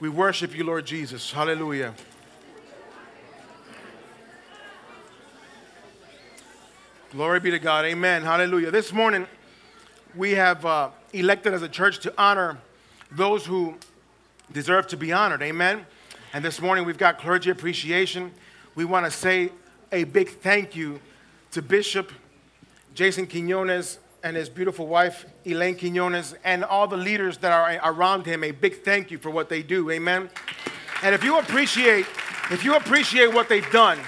We worship you, Lord Jesus. Hallelujah. Glory be to God. Amen. Hallelujah. This morning, we have uh, elected as a church to honor those who deserve to be honored. Amen. And this morning, we've got clergy appreciation. We want to say a big thank you to Bishop Jason Quinones and his beautiful wife, Elaine Quinones, and all the leaders that are around him. A big thank you for what they do. Amen. And if you appreciate, if you appreciate what they've done,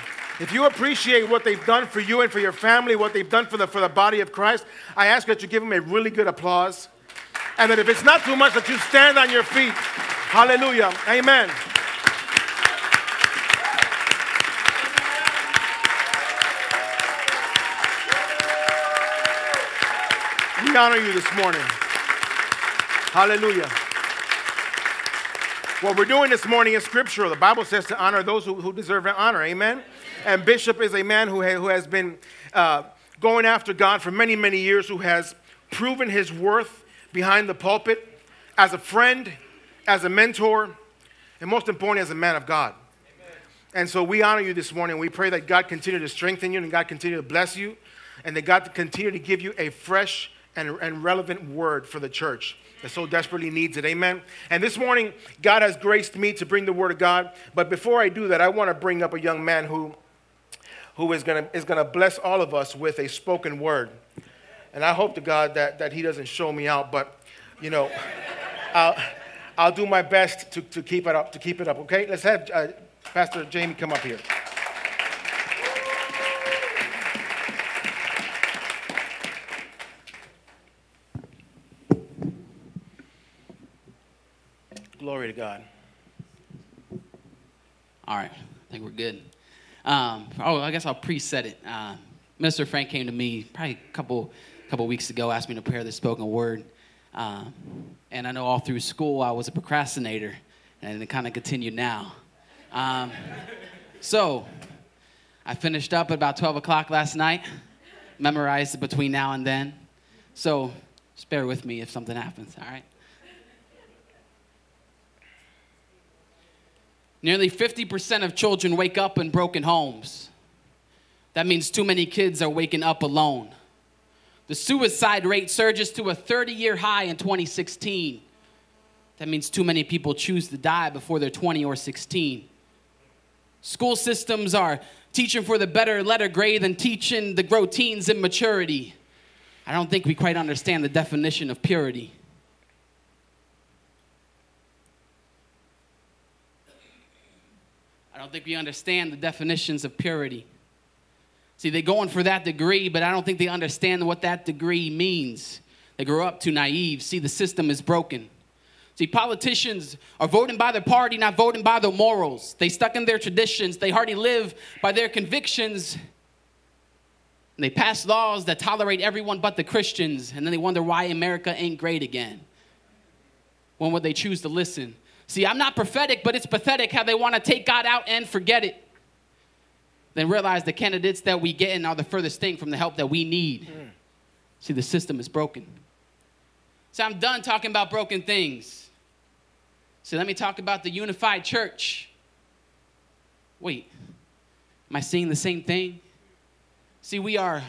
if you appreciate what they've done for you and for your family, what they've done for the, for the body of Christ, I ask that you give them a really good applause. And that if it's not too much, that you stand on your feet. Hallelujah. Amen. Honor you this morning. Hallelujah. What we're doing this morning is scriptural. The Bible says to honor those who, who deserve honor. Amen. And Bishop is a man who, ha- who has been uh, going after God for many, many years, who has proven his worth behind the pulpit as a friend, as a mentor, and most importantly, as a man of God. And so we honor you this morning. We pray that God continue to strengthen you and God continue to bless you and that God continue to give you a fresh and, and relevant word for the church that so desperately needs it. Amen. And this morning, God has graced me to bring the word of God. But before I do that, I want to bring up a young man who who is going to is to bless all of us with a spoken word. And I hope to God that, that he doesn't show me out, but you know, I'll, I'll do my best to, to keep it up, to keep it up, okay? Let's have uh, Pastor Jamie come up here. Glory to God. All right, I think we're good. Um, oh, I guess I'll preset it. Uh, Mr. Frank came to me probably a couple couple weeks ago, asked me to prepare the spoken word. Um, and I know all through school I was a procrastinator, and it kind of continued now. Um, so I finished up at about 12 o'clock last night, memorized it between now and then. So just bear with me if something happens, all right? Nearly 50% of children wake up in broken homes. That means too many kids are waking up alone. The suicide rate surges to a 30 year high in 2016. That means too many people choose to die before they're 20 or 16. School systems are teaching for the better letter grade than teaching the grow teens in maturity. I don't think we quite understand the definition of purity. Don't think we understand the definitions of purity. See, they're going for that degree, but I don't think they understand what that degree means. They grow up too naive. See, the system is broken. See, politicians are voting by their party, not voting by their morals. They stuck in their traditions. They hardly live by their convictions. And they pass laws that tolerate everyone but the Christians, and then they wonder why America ain't great again. When would they choose to listen? See, I'm not prophetic, but it's pathetic how they want to take God out and forget it. Then realize the candidates that we get in are the furthest thing from the help that we need. Mm. See, the system is broken. So I'm done talking about broken things. So let me talk about the unified church. Wait, am I seeing the same thing? See, we are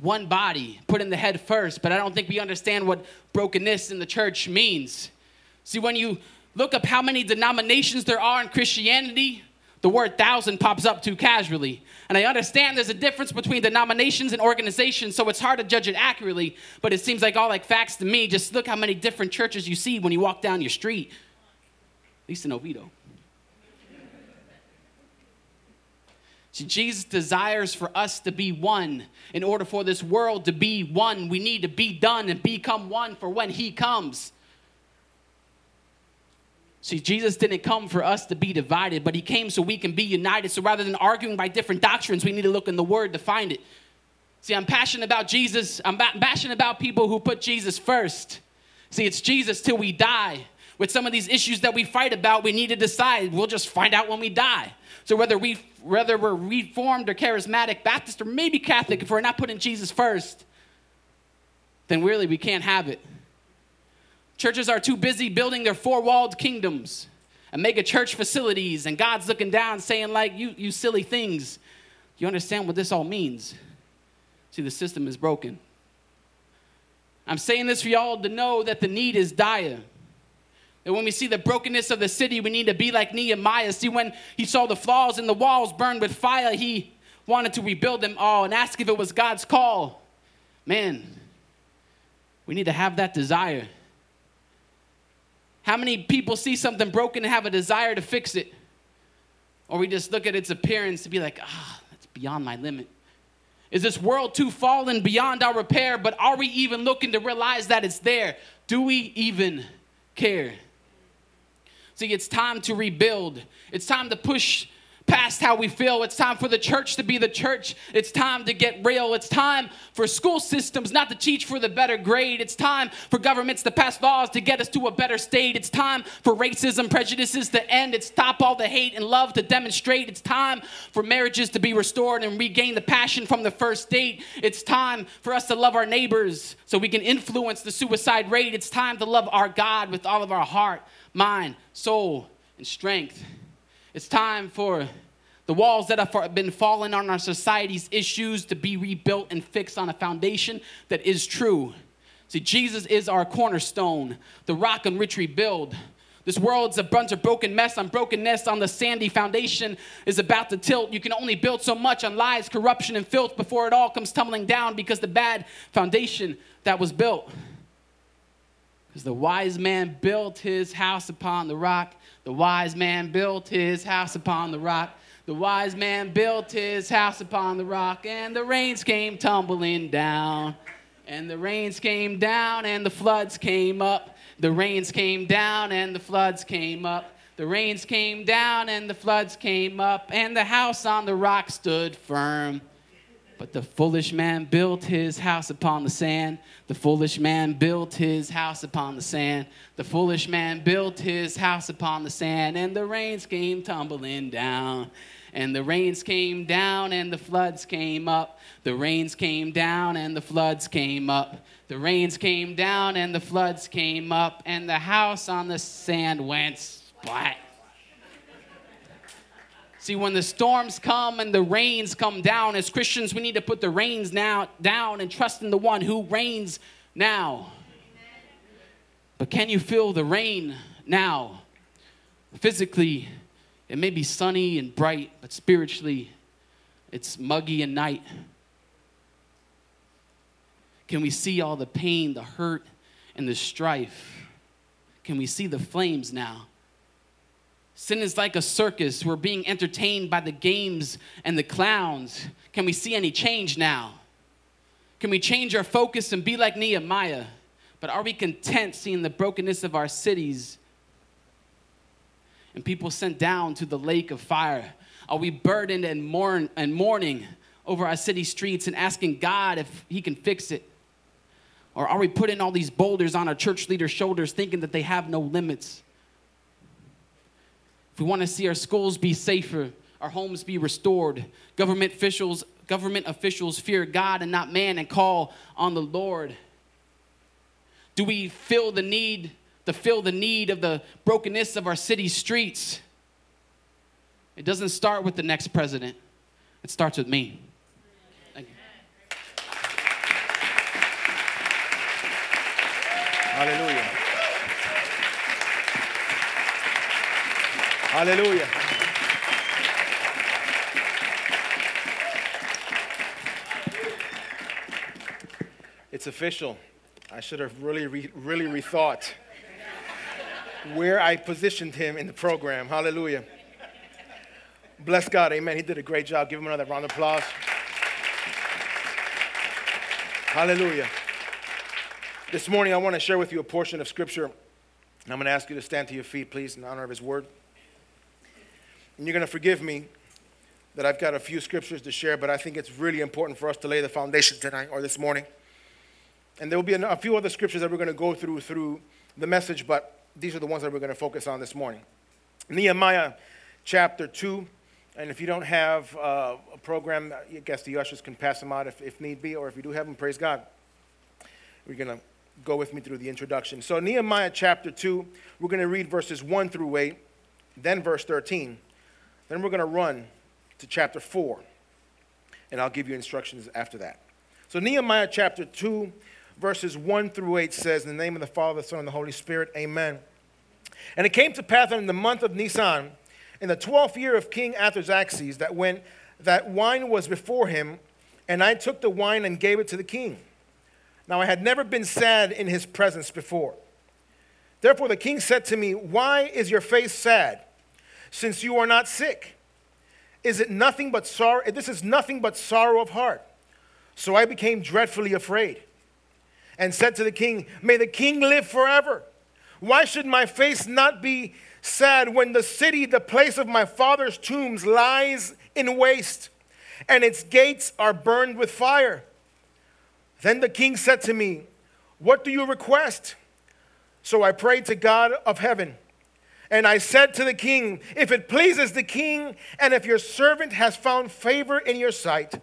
one body, putting the head first, but I don't think we understand what brokenness in the church means. See, when you look up how many denominations there are in Christianity, the word thousand pops up too casually. And I understand there's a difference between denominations and organizations, so it's hard to judge it accurately, but it seems like all like facts to me. Just look how many different churches you see when you walk down your street, at least in Oviedo. See, Jesus desires for us to be one. In order for this world to be one, we need to be done and become one for when He comes. See, Jesus didn't come for us to be divided, but he came so we can be united. So rather than arguing by different doctrines, we need to look in the Word to find it. See, I'm passionate about Jesus. I'm passionate about people who put Jesus first. See, it's Jesus till we die. With some of these issues that we fight about, we need to decide. We'll just find out when we die. So whether we whether we're reformed or charismatic, Baptist or maybe Catholic, if we're not putting Jesus first, then really we can't have it. Churches are too busy building their four walled kingdoms. and mega church facilities, and God's looking down saying, like, you, you silly things. You understand what this all means? See, the system is broken. I'm saying this for y'all to know that the need is dire. That when we see the brokenness of the city, we need to be like Nehemiah. See, when he saw the flaws in the walls burned with fire, he wanted to rebuild them all and ask if it was God's call. Man, we need to have that desire. How many people see something broken and have a desire to fix it? Or we just look at its appearance to be like, ah, oh, that's beyond my limit. Is this world too fallen beyond our repair? But are we even looking to realize that it's there? Do we even care? See, it's time to rebuild. It's time to push past how we feel. It's time for the church to be the church. It's time to get real. It's time for school systems not to teach for the better grade. It's time for governments to pass laws to get us to a better state. It's time for racism, prejudices to end. It's stop all the hate and love to demonstrate. It's time for marriages to be restored and regain the passion from the first date. It's time for us to love our neighbors so we can influence the suicide rate. It's time to love our God with all of our heart, mind, soul, and strength. It's time for the walls that have been fallen on our society's issues to be rebuilt and fixed on a foundation that is true. See, Jesus is our cornerstone, the rock on which we build. This world's a bunch of broken mess on brokenness on the sandy foundation is about to tilt. You can only build so much on lies, corruption, and filth before it all comes tumbling down because the bad foundation that was built. Because the wise man built his house upon the rock, the wise man built his house upon the rock. The wise man built his house upon the rock, and the rains came tumbling down. And the rains came down, and the floods came up. The rains came down, and the floods came up. The rains came down, and the floods came up, and the house on the rock stood firm. But the foolish man built his house upon the sand. The foolish man built his house upon the sand. The foolish man built his house upon the sand. And the rains came tumbling down. And the rains came down and the floods came up. The rains came down and the floods came up. The rains came down and the floods came up. And the house on the sand went splat. See, when the storms come and the rains come down, as Christians, we need to put the rains now down and trust in the one who reigns now. But can you feel the rain now? Physically, it may be sunny and bright, but spiritually, it's muggy and night. Can we see all the pain, the hurt, and the strife? Can we see the flames now? Sin is like a circus. We're being entertained by the games and the clowns. Can we see any change now? Can we change our focus and be like Nehemiah? But are we content seeing the brokenness of our cities and people sent down to the lake of fire? Are we burdened and, mourn, and mourning over our city streets and asking God if He can fix it? Or are we putting all these boulders on our church leaders' shoulders thinking that they have no limits? We want to see our schools be safer, our homes be restored, government officials, government officials fear God and not man and call on the Lord. Do we feel the need to fill the need of the brokenness of our city streets? It doesn't start with the next president. It starts with me. Hallelujah. Hallelujah. It's official. I should have really, re- really rethought where I positioned him in the program. Hallelujah. Bless God. Amen. He did a great job. Give him another round of applause. Hallelujah. This morning, I want to share with you a portion of scripture. I'm going to ask you to stand to your feet, please, in honor of his word. And you're going to forgive me that I've got a few scriptures to share, but I think it's really important for us to lay the foundation tonight or this morning. And there will be a few other scriptures that we're going to go through through the message, but these are the ones that we're going to focus on this morning. Nehemiah chapter 2. And if you don't have uh, a program, I guess the ushers can pass them out if, if need be, or if you do have them, praise God. We're going to go with me through the introduction. So, Nehemiah chapter 2, we're going to read verses 1 through 8. then verse 13. Then we're going to run to chapter 4, and I'll give you instructions after that. So, Nehemiah chapter 2, verses 1 through 8 says, In the name of the Father, the Son, and the Holy Spirit, amen. And it came to pass in the month of Nisan, in the twelfth year of King Artaxerxes, that when that wine was before him, and I took the wine and gave it to the king. Now I had never been sad in his presence before. Therefore the king said to me, Why is your face sad, since you are not sick? Is it nothing but sorrow? This is nothing but sorrow of heart. So I became dreadfully afraid and said to the king, May the king live forever. Why should my face not be sad when the city, the place of my father's tombs, lies in waste and its gates are burned with fire? Then the king said to me, What do you request? So I prayed to God of heaven. And I said to the king, If it pleases the king, and if your servant has found favor in your sight,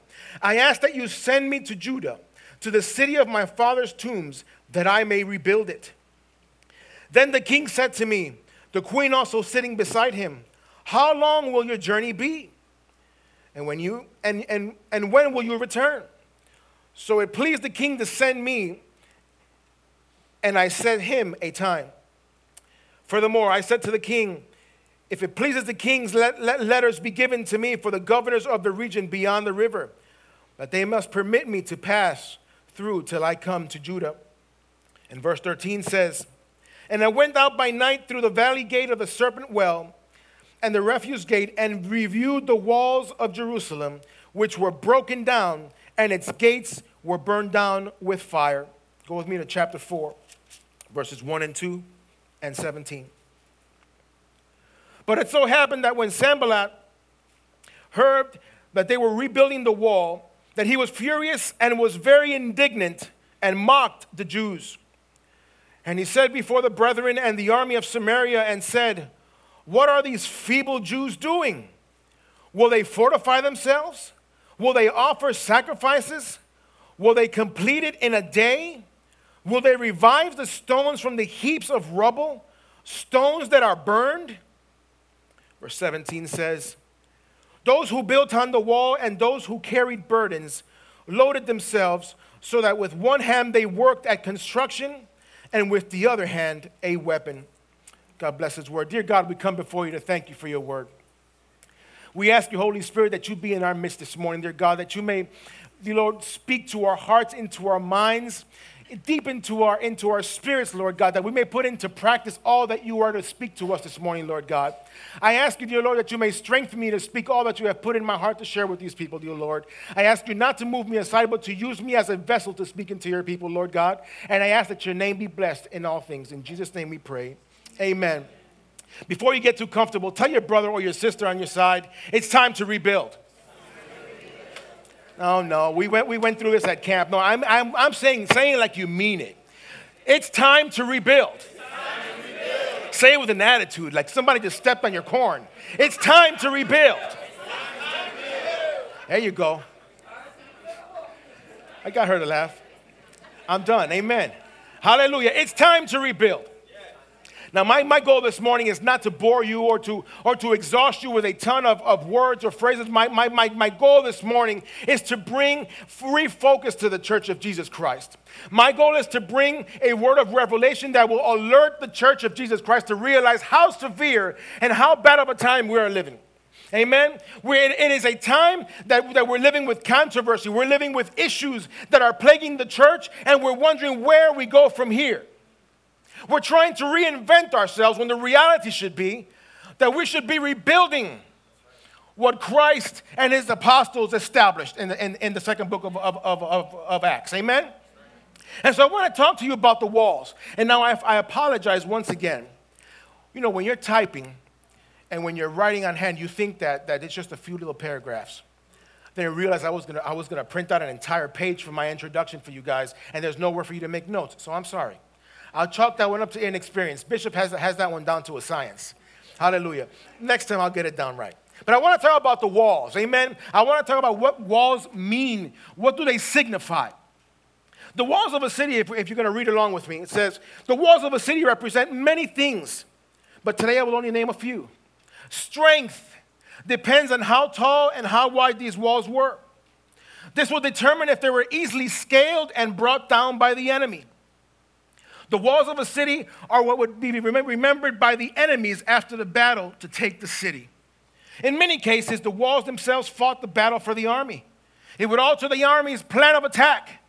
I ask that you send me to Judah, to the city of my father's tombs, that I may rebuild it. Then the king said to me, the queen also sitting beside him, How long will your journey be? And when you and, and, and when will you return? So it pleased the king to send me, and I set him a time. Furthermore, I said to the king, If it pleases the kings, let, let letters be given to me for the governors of the region beyond the river, but they must permit me to pass through till I come to Judah. And verse 13 says, And I went out by night through the valley gate of the serpent well and the refuse gate and reviewed the walls of Jerusalem, which were broken down, and its gates were burned down with fire. Go with me to chapter 4, verses 1 and 2 and 17. But it so happened that when Sanballat heard that they were rebuilding the wall, that he was furious and was very indignant and mocked the Jews. And he said before the brethren and the army of Samaria and said, What are these feeble Jews doing? Will they fortify themselves? Will they offer sacrifices? Will they complete it in a day? Will they revive the stones from the heaps of rubble, stones that are burned? Verse 17 says, Those who built on the wall and those who carried burdens loaded themselves so that with one hand they worked at construction and with the other hand a weapon. God bless His word. Dear God, we come before you to thank you for your word. We ask you, Holy Spirit, that you be in our midst this morning, dear God, that you may, dear Lord, speak to our hearts, into our minds, deep into our into our spirits, Lord God, that we may put into practice all that you are to speak to us this morning, Lord God. I ask you, dear Lord, that you may strengthen me to speak all that you have put in my heart to share with these people, dear Lord. I ask you not to move me aside, but to use me as a vessel to speak into your people, Lord God. And I ask that your name be blessed in all things. In Jesus' name we pray. Amen. Before you get too comfortable, tell your brother or your sister on your side, it's time to rebuild. Oh, no, we went, we went through this at camp. No, I'm, I'm, I'm saying, saying like you mean it. It's time to rebuild. Time to rebuild. Say it with an attitude, like somebody just stepped on your corn. It's time to rebuild. There you go. I got her to laugh. I'm done. Amen. Hallelujah. It's time to rebuild. Now, my, my goal this morning is not to bore you or to, or to exhaust you with a ton of, of words or phrases. My, my, my, my goal this morning is to bring free focus to the church of Jesus Christ. My goal is to bring a word of revelation that will alert the church of Jesus Christ to realize how severe and how bad of a time we are living. Amen. We're, it is a time that, that we're living with controversy. We're living with issues that are plaguing the church, and we're wondering where we go from here. We're trying to reinvent ourselves when the reality should be that we should be rebuilding what Christ and his apostles established in the, in, in the second book of, of, of, of, Acts. Amen? And so I want to talk to you about the walls. And now I, I apologize once again. You know, when you're typing and when you're writing on hand, you think that, that it's just a few little paragraphs. Then I realized I was gonna I was gonna print out an entire page for my introduction for you guys, and there's nowhere for you to make notes. So I'm sorry. I'll chalk that one up to inexperience. Bishop has, has that one down to a science. Hallelujah. Next time I'll get it down right. But I want to talk about the walls. Amen. I want to talk about what walls mean. What do they signify? The walls of a city, if, if you're going to read along with me, it says the walls of a city represent many things. But today I will only name a few. strength depends on how tall and how wide these walls were. This will determine if they were easily scaled and brought down by the enemy. The walls of a city are what would be remembered by the enemies after the battle to take the city. In many cases, the walls themselves fought the battle for the army. It would alter the army's plan of attack.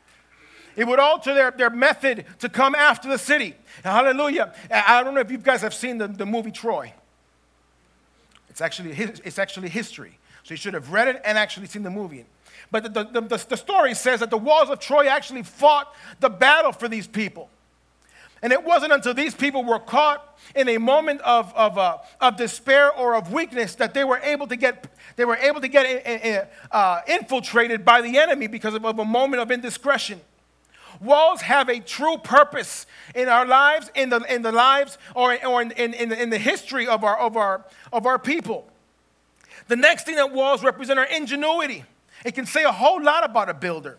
It would alter their, their method to come after the city. Hallelujah. I don't know if you guys have seen the, the movie Troy. It's actually, it's actually history. So you should have read it and actually seen the movie. But the, the, the, the story says that the walls of Troy actually fought the battle for these people. And it wasn't until these people were caught in a moment of, of, uh, of despair or of weakness that they were able to get, they were able to get uh, infiltrated by the enemy because of, of a moment of indiscretion. Walls have a true purpose in our lives, in the, in the lives, or, or in, in, in, the, in the history of our, of, our, of our people. The next thing that walls represent are ingenuity. It can say a whole lot about a builder.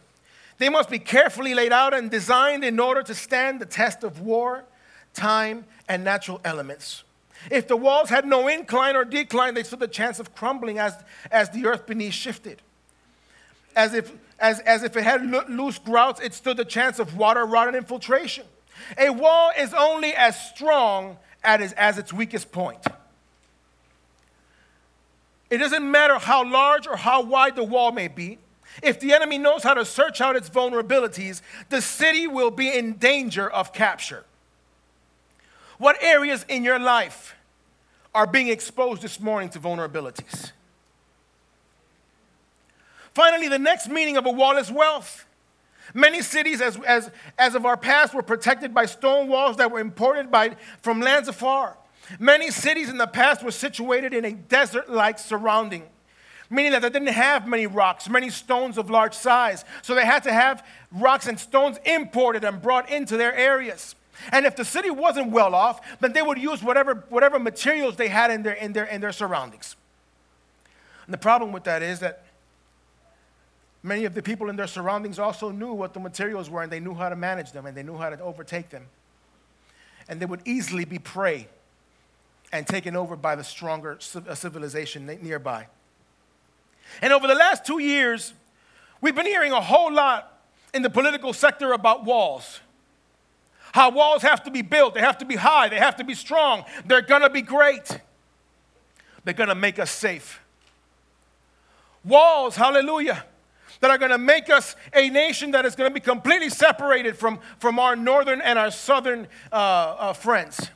They must be carefully laid out and designed in order to stand the test of war, time, and natural elements. If the walls had no incline or decline, they stood a chance of crumbling as, as the earth beneath shifted. As if, as, as if it had lo- loose grouts, it stood a chance of water rot and infiltration. A wall is only as strong as, as its weakest point. It doesn't matter how large or how wide the wall may be. If the enemy knows how to search out its vulnerabilities, the city will be in danger of capture. What areas in your life are being exposed this morning to vulnerabilities? Finally, the next meaning of a wall is wealth. Many cities, as, as, as of our past, were protected by stone walls that were imported by, from lands afar. Many cities in the past were situated in a desert like surrounding, meaning that they didn't have many rocks, many stones of large size. So they had to have rocks and stones imported and brought into their areas. And if the city wasn't well off, then they would use whatever, whatever materials they had in their, in, their, in their surroundings. And the problem with that is that many of the people in their surroundings also knew what the materials were and they knew how to manage them and they knew how to overtake them. And they would easily be prey and taken over by the stronger civilization nearby. And over the last two years, we've been hearing a whole lot in the political sector about walls. How walls have to be built, they have to be high, they have to be strong, they're gonna be great, they're gonna make us safe. Walls, hallelujah, that are gonna make us a nation that is gonna be completely separated from, from our northern and our southern uh, uh, friends.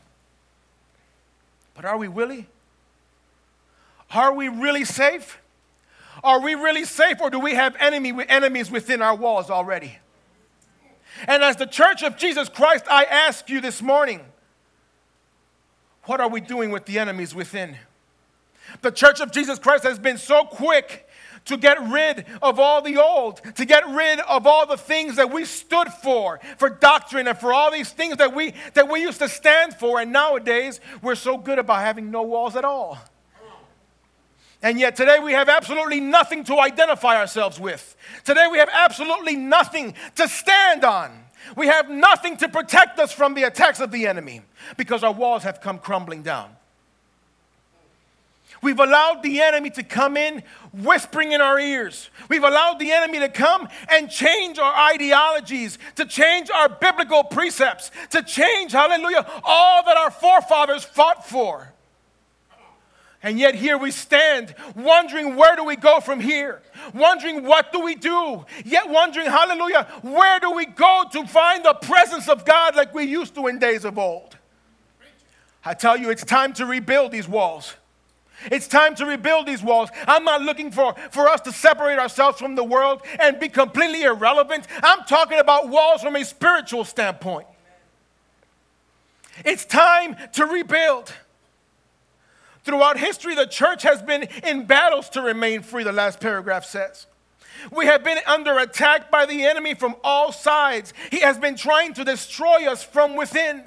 But are we really? Are we really safe? Are we really safe, or do we have enemy, enemies within our walls already? And as the church of Jesus Christ, I ask you this morning what are we doing with the enemies within? The church of Jesus Christ has been so quick to get rid of all the old, to get rid of all the things that we stood for, for doctrine and for all these things that we, that we used to stand for. And nowadays, we're so good about having no walls at all. And yet today we have absolutely nothing to identify ourselves with. Today we have absolutely nothing to stand on. We have nothing to protect us from the attacks of the enemy because our walls have come crumbling down. We've allowed the enemy to come in whispering in our ears. We've allowed the enemy to come and change our ideologies, to change our biblical precepts, to change, hallelujah, all that our forefathers fought for. And yet here we stand, wondering where do we go from here? Wondering what do we do? Yet wondering, hallelujah, where do we go to find the presence of God like we used to in days of old? I tell you, it's time to rebuild these walls. It's time to rebuild these walls. I'm not looking for, for us to separate ourselves from the world and be completely irrelevant. I'm talking about walls from a spiritual standpoint. It's time to rebuild. Throughout history, the church has been in battles to remain free, the last paragraph says. We have been under attack by the enemy from all sides. He has been trying to destroy us from within.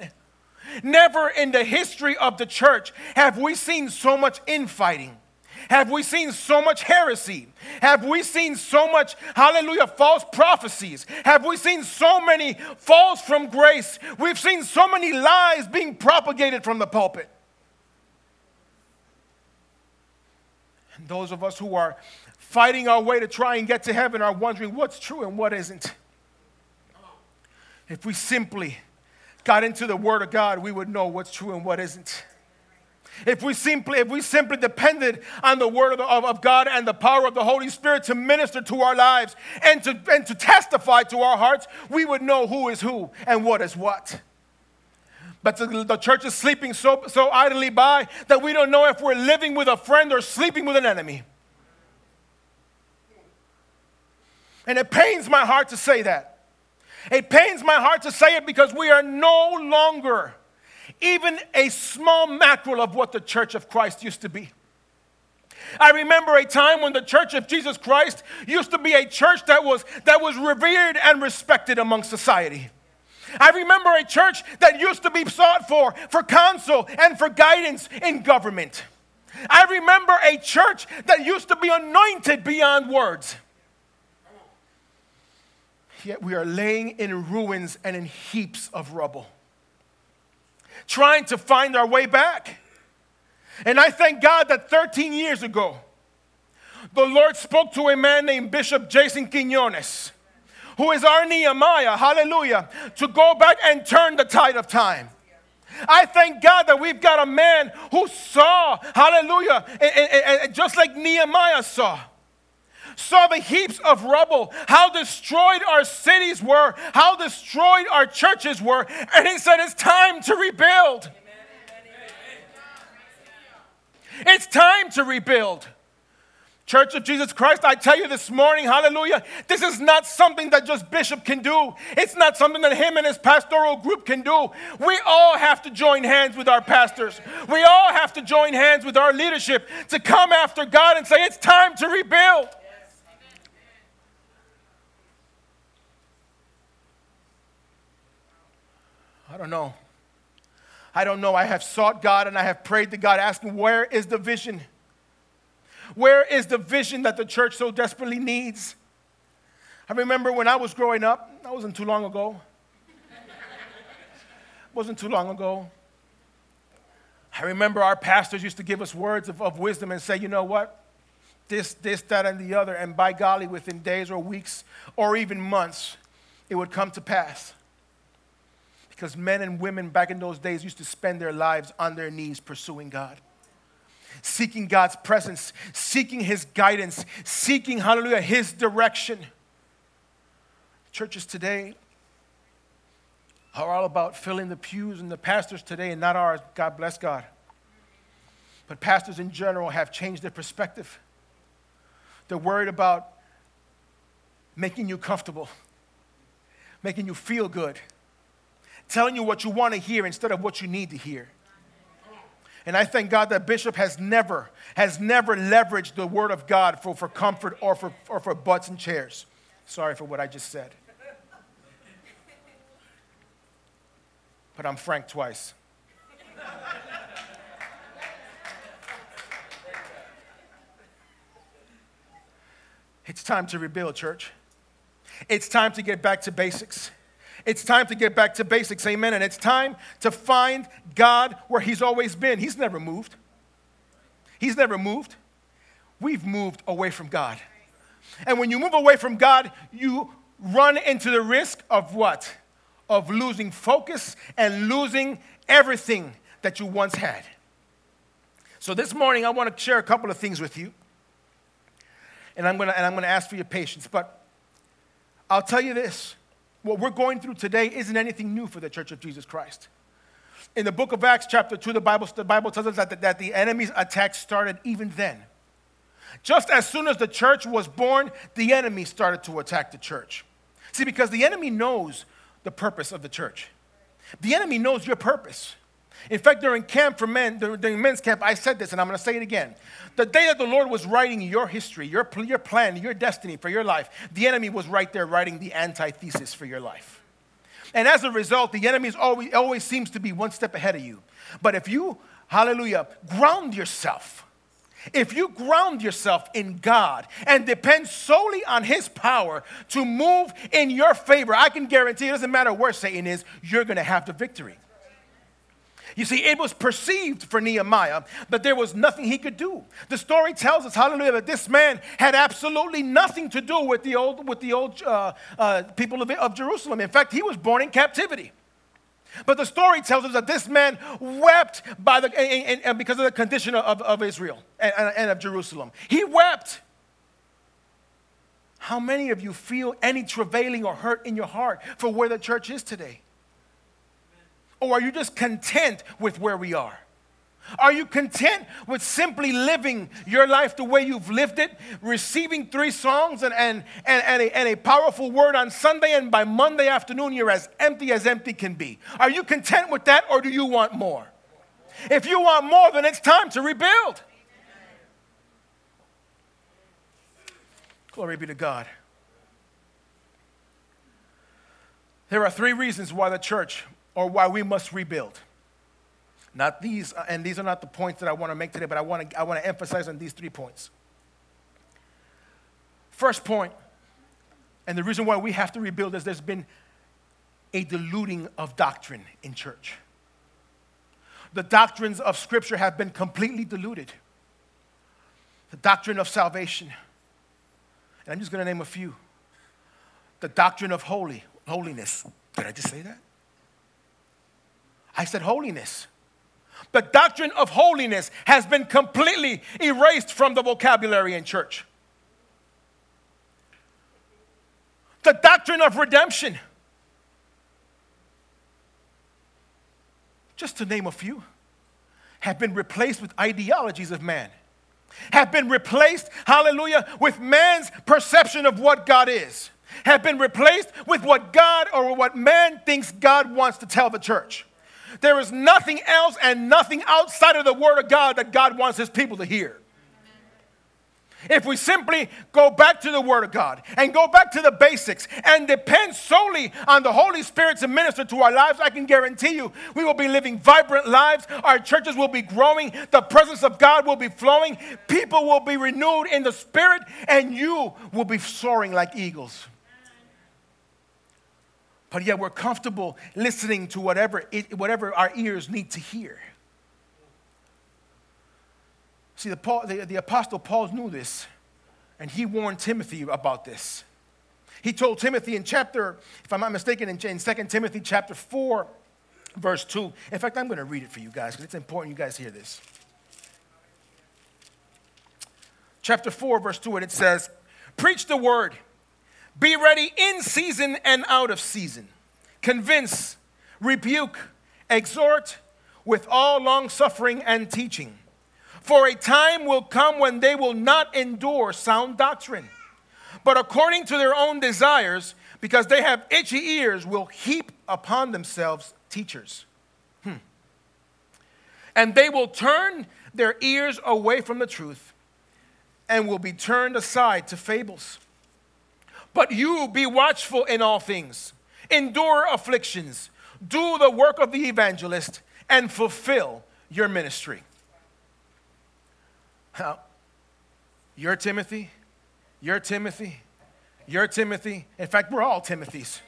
Never in the history of the church have we seen so much infighting. Have we seen so much heresy? Have we seen so much, hallelujah, false prophecies? Have we seen so many falls from grace? We've seen so many lies being propagated from the pulpit. Those of us who are fighting our way to try and get to heaven are wondering what's true and what isn't. If we simply got into the Word of God, we would know what's true and what isn't. If we simply, if we simply depended on the word of, the, of, of, God and the power of the Holy Spirit to minister to our lives and to, and to testify to our hearts, we would know who is who and what is what. But the, the church is sleeping so, so idly by that we don't know if we're living with a friend or sleeping with an enemy. And it pains my heart to say that. It pains my heart to say it because we are no longer even a small mackerel of what the church of Christ used to be. I remember a time when the church of Jesus Christ used to be a church that was, that was revered and respected among society. I remember a church that used to be sought for for counsel and for guidance in government. I remember a church that used to be anointed beyond words. Yet we are laying in ruins and in heaps of rubble, trying to find our way back. And I thank God that 13 years ago, the Lord spoke to a man named Bishop Jason Quinones, who is our Nehemiah, hallelujah, to go back and turn the tide of time. I thank God that we've got a man who saw, hallelujah, and, and, just like Nehemiah saw saw the heaps of rubble, how destroyed our cities were, how destroyed our churches were, and he said, It's time to rebuild. It's time to rebuild. Church of Jesus Christ, I tell you this morning, hallelujah, this is not something that just Bishop can do. It's not something that him and his pastoral group can do. We all have to join hands with our pastors. We all have to join hands with our leadership to come after God and say, it's time to rebuild. I don't know. I don't know. I have sought God and I have prayed to God, asking, Where is the vision? Where is the vision that the church so desperately needs? I remember when I was growing up, that wasn't too long ago. wasn't too long ago. I remember our pastors used to give us words of, of wisdom and say, you know what? This, this, that, and the other. And by golly, within days or weeks or even months, it would come to pass because men and women back in those days used to spend their lives on their knees pursuing God. Seeking God's presence, seeking His guidance, seeking, hallelujah, His direction. Churches today are all about filling the pews, and the pastors today, and not ours, God bless God. But pastors in general have changed their perspective. They're worried about making you comfortable, making you feel good telling you what you want to hear instead of what you need to hear. And I thank God that Bishop has never, has never leveraged the word of God for, for comfort or for, or for butts and chairs. Sorry for what I just said. But I'm frank twice. It's time to rebuild, church. It's time to get back to basics. It's time to get back to basics, amen. And it's time to find God where He's always been. He's never moved. He's never moved. We've moved away from God. And when you move away from God, you run into the risk of what? Of losing focus and losing everything that you once had. So this morning, I want to share a couple of things with you. And I'm going to, and I'm going to ask for your patience. But I'll tell you this what we're going through today isn't anything new for the Church of Jesus Christ. In the book of Acts, chapter 2, the Bible, the Bible tells us that the, that the enemy's attack started even then. Just as soon as the church was born, the enemy started to attack the church. See, because the enemy knows the purpose of the church, the enemy knows your purpose. In fact, during camp for men, during men's camp, I said this, and I'm going to say it again. The day that the Lord was writing your history, your, your plan, your destiny for your life, the enemy was right there writing the antithesis for your life. And as a result, the enemy always, always seems to be one step ahead of you. But if you, hallelujah, ground yourself, if you ground yourself in God and depend solely on His power to move in your favor, I can guarantee it doesn't matter where Satan is, you're going to have the victory. You see, it was perceived for Nehemiah that there was nothing he could do. The story tells us, hallelujah, that this man had absolutely nothing to do with the old, with the old uh, uh, people of, of Jerusalem. In fact, he was born in captivity. But the story tells us that this man wept by the, and, and because of the condition of, of Israel and, and of Jerusalem. He wept. How many of you feel any travailing or hurt in your heart for where the church is today? Or are you just content with where we are? Are you content with simply living your life the way you've lived it, receiving three songs and, and, and, and, a, and a powerful word on Sunday, and by Monday afternoon you're as empty as empty can be? Are you content with that, or do you want more? If you want more, then it's time to rebuild. Glory be to God. There are three reasons why the church or why we must rebuild. Not these, uh, and these are not the points that I want to make today, but I want to, I want to emphasize on these three points. First point, and the reason why we have to rebuild is there's been a diluting of doctrine in church. The doctrines of Scripture have been completely diluted. The doctrine of salvation, and I'm just going to name a few. The doctrine of holy, holiness. Did I just say that? I said holiness. The doctrine of holiness has been completely erased from the vocabulary in church. The doctrine of redemption, just to name a few, have been replaced with ideologies of man, have been replaced, hallelujah, with man's perception of what God is, have been replaced with what God or what man thinks God wants to tell the church. There is nothing else and nothing outside of the Word of God that God wants His people to hear. If we simply go back to the Word of God and go back to the basics and depend solely on the Holy Spirit to minister to our lives, I can guarantee you we will be living vibrant lives. Our churches will be growing. The presence of God will be flowing. People will be renewed in the Spirit, and you will be soaring like eagles but yet we're comfortable listening to whatever, it, whatever our ears need to hear. See, the, Paul, the, the Apostle Paul knew this, and he warned Timothy about this. He told Timothy in chapter, if I'm not mistaken, in, in 2 Timothy chapter 4, verse 2. In fact, I'm going to read it for you guys because it's important you guys hear this. Chapter 4, verse 2, and it says, Preach the word be ready in season and out of season. Convince, rebuke, exhort with all long suffering and teaching. For a time will come when they will not endure sound doctrine, but according to their own desires, because they have itchy ears, will heap upon themselves teachers. Hmm. And they will turn their ears away from the truth and will be turned aside to fables. But you be watchful in all things, endure afflictions, do the work of the evangelist, and fulfill your ministry. Now, you're Timothy, you're Timothy, you're Timothy. In fact, we're all Timothys.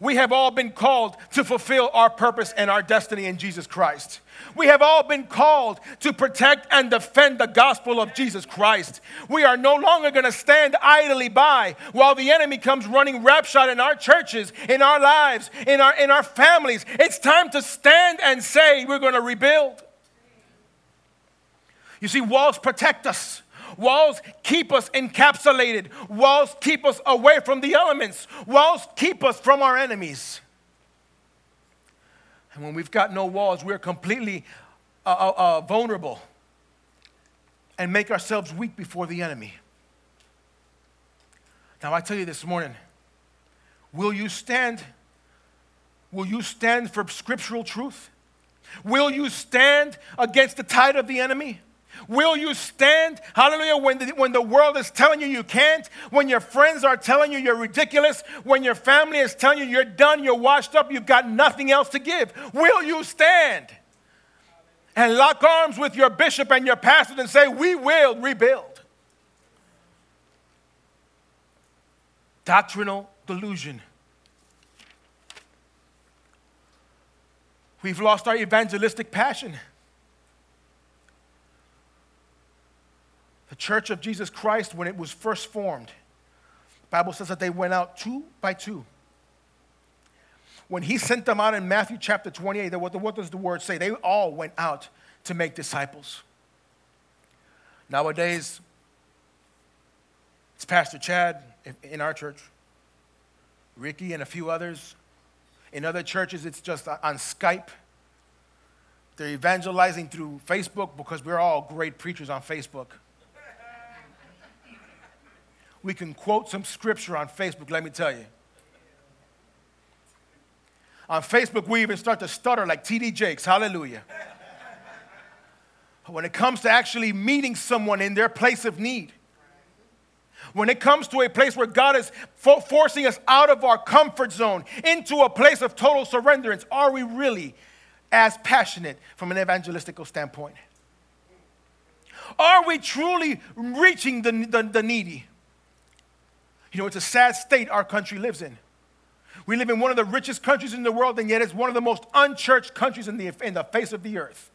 We have all been called to fulfill our purpose and our destiny in Jesus Christ. We have all been called to protect and defend the gospel of Jesus Christ. We are no longer going to stand idly by while the enemy comes running rapshot in our churches, in our lives, in our, in our families. It's time to stand and say, we're going to rebuild. You see, walls protect us. Walls keep us encapsulated. Walls keep us away from the elements. Walls keep us from our enemies. And when we've got no walls, we're completely uh, uh, uh, vulnerable and make ourselves weak before the enemy. Now, I tell you this morning will you stand? Will you stand for scriptural truth? Will you stand against the tide of the enemy? Will you stand, hallelujah, when the, when the world is telling you you can't, when your friends are telling you you're ridiculous, when your family is telling you you're done, you're washed up, you've got nothing else to give? Will you stand and lock arms with your bishop and your pastor and say, We will rebuild? Doctrinal delusion. We've lost our evangelistic passion. Church of Jesus Christ, when it was first formed, Bible says that they went out two by two. When he sent them out in Matthew chapter 28, what, what does the word say? They all went out to make disciples. Nowadays, it's Pastor Chad in our church, Ricky and a few others. In other churches, it's just on Skype. They're evangelizing through Facebook because we're all great preachers on Facebook. We can quote some scripture on Facebook, let me tell you. On Facebook, we even start to stutter like TD Jakes. Hallelujah. when it comes to actually meeting someone in their place of need, when it comes to a place where God is fo- forcing us out of our comfort zone into a place of total surrenderance, are we really as passionate from an evangelistical standpoint? Are we truly reaching the, the, the needy? You know, it's a sad state our country lives in. We live in one of the richest countries in the world, and yet it's one of the most unchurched countries in the, in the face of the earth.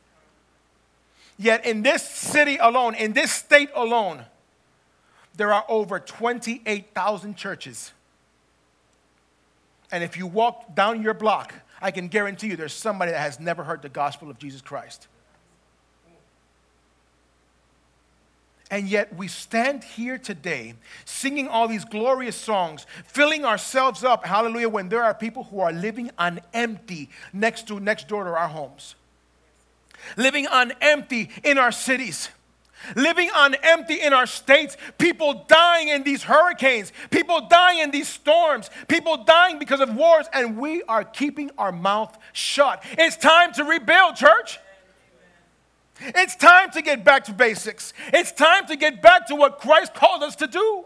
Yet in this city alone, in this state alone, there are over 28,000 churches. And if you walk down your block, I can guarantee you there's somebody that has never heard the gospel of Jesus Christ. And yet we stand here today singing all these glorious songs, filling ourselves up, hallelujah, when there are people who are living on empty next to next door to our homes. Living on empty in our cities. Living on empty in our states, people dying in these hurricanes, people dying in these storms, people dying because of wars, and we are keeping our mouth shut. It's time to rebuild, church. It's time to get back to basics. It's time to get back to what Christ called us to do.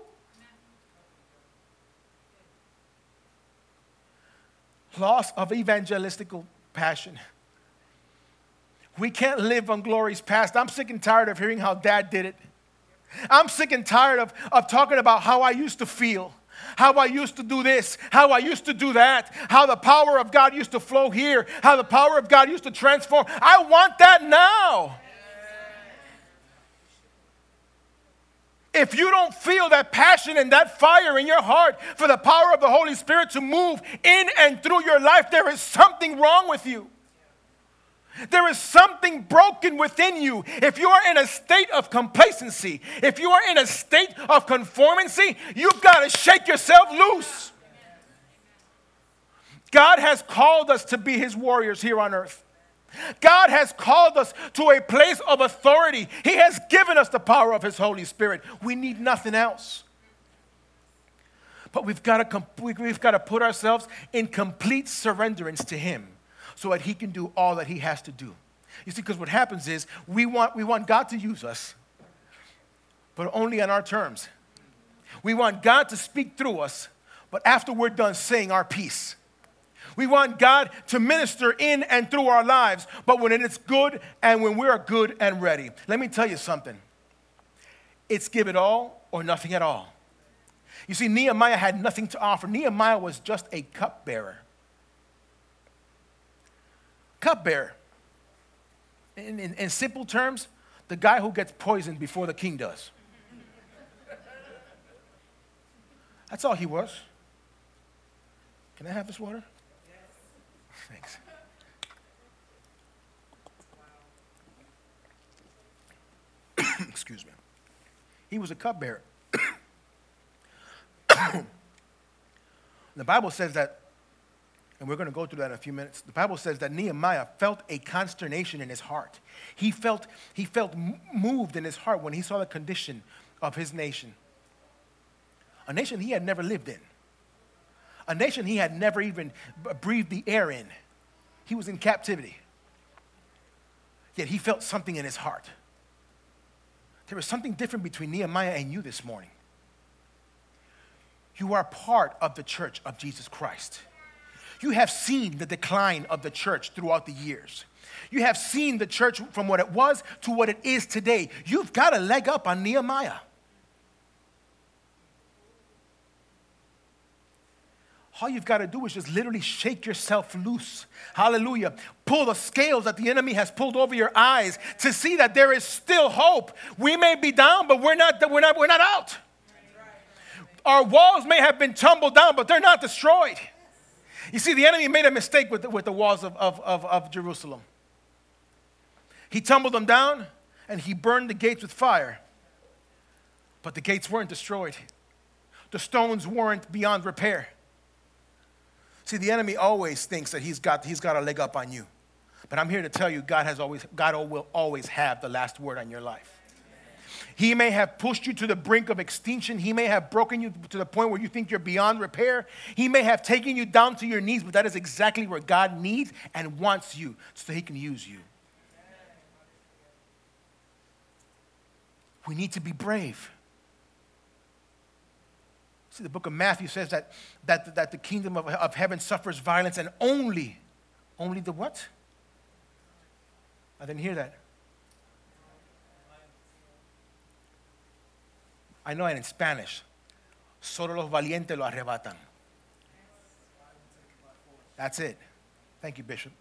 Loss of evangelistical passion. We can't live on glory's past. I'm sick and tired of hearing how dad did it. I'm sick and tired of, of talking about how I used to feel, how I used to do this, how I used to do that, how the power of God used to flow here, how the power of God used to transform. I want that now. If you don't feel that passion and that fire in your heart for the power of the Holy Spirit to move in and through your life, there is something wrong with you. There is something broken within you. If you are in a state of complacency, if you are in a state of conformancy, you've got to shake yourself loose. God has called us to be his warriors here on earth. God has called us to a place of authority. He has given us the power of His Holy Spirit. We need nothing else. But we've got to, we've got to put ourselves in complete surrenderance to Him so that He can do all that He has to do. You see, because what happens is we want, we want God to use us, but only on our terms. We want God to speak through us, but after we're done saying our piece. We want God to minister in and through our lives, but when it's good and when we are good and ready. Let me tell you something it's give it all or nothing at all. You see, Nehemiah had nothing to offer. Nehemiah was just a cupbearer. Cupbearer. In, in, in simple terms, the guy who gets poisoned before the king does. That's all he was. Can I have this water? Thanks. Excuse me. He was a cupbearer. the Bible says that, and we're going to go through that in a few minutes. The Bible says that Nehemiah felt a consternation in his heart. He felt, he felt moved in his heart when he saw the condition of his nation. A nation he had never lived in a nation he had never even breathed the air in. He was in captivity. Yet he felt something in his heart. There was something different between Nehemiah and you this morning. You are part of the church of Jesus Christ. You have seen the decline of the church throughout the years. You have seen the church from what it was to what it is today. You've got a leg up on Nehemiah. all you've got to do is just literally shake yourself loose. Hallelujah. Pull the scales that the enemy has pulled over your eyes to see that there is still hope. We may be down, but we're not, we're not, we're not out. Our walls may have been tumbled down, but they're not destroyed. You see, the enemy made a mistake with the, with the walls of, of, of, of Jerusalem. He tumbled them down and he burned the gates with fire. But the gates weren't destroyed, the stones weren't beyond repair. See, the enemy always thinks that he's got, he's got a leg up on you. But I'm here to tell you, God, has always, God will always have the last word on your life. He may have pushed you to the brink of extinction. He may have broken you to the point where you think you're beyond repair. He may have taken you down to your knees, but that is exactly where God needs and wants you so he can use you. We need to be brave. See, the book of Matthew says that, that, that the kingdom of, of heaven suffers violence and only, only the what? I didn't hear that. I know it in Spanish. Solo los valientes lo arrebatan. That's it. Thank you, Bishop.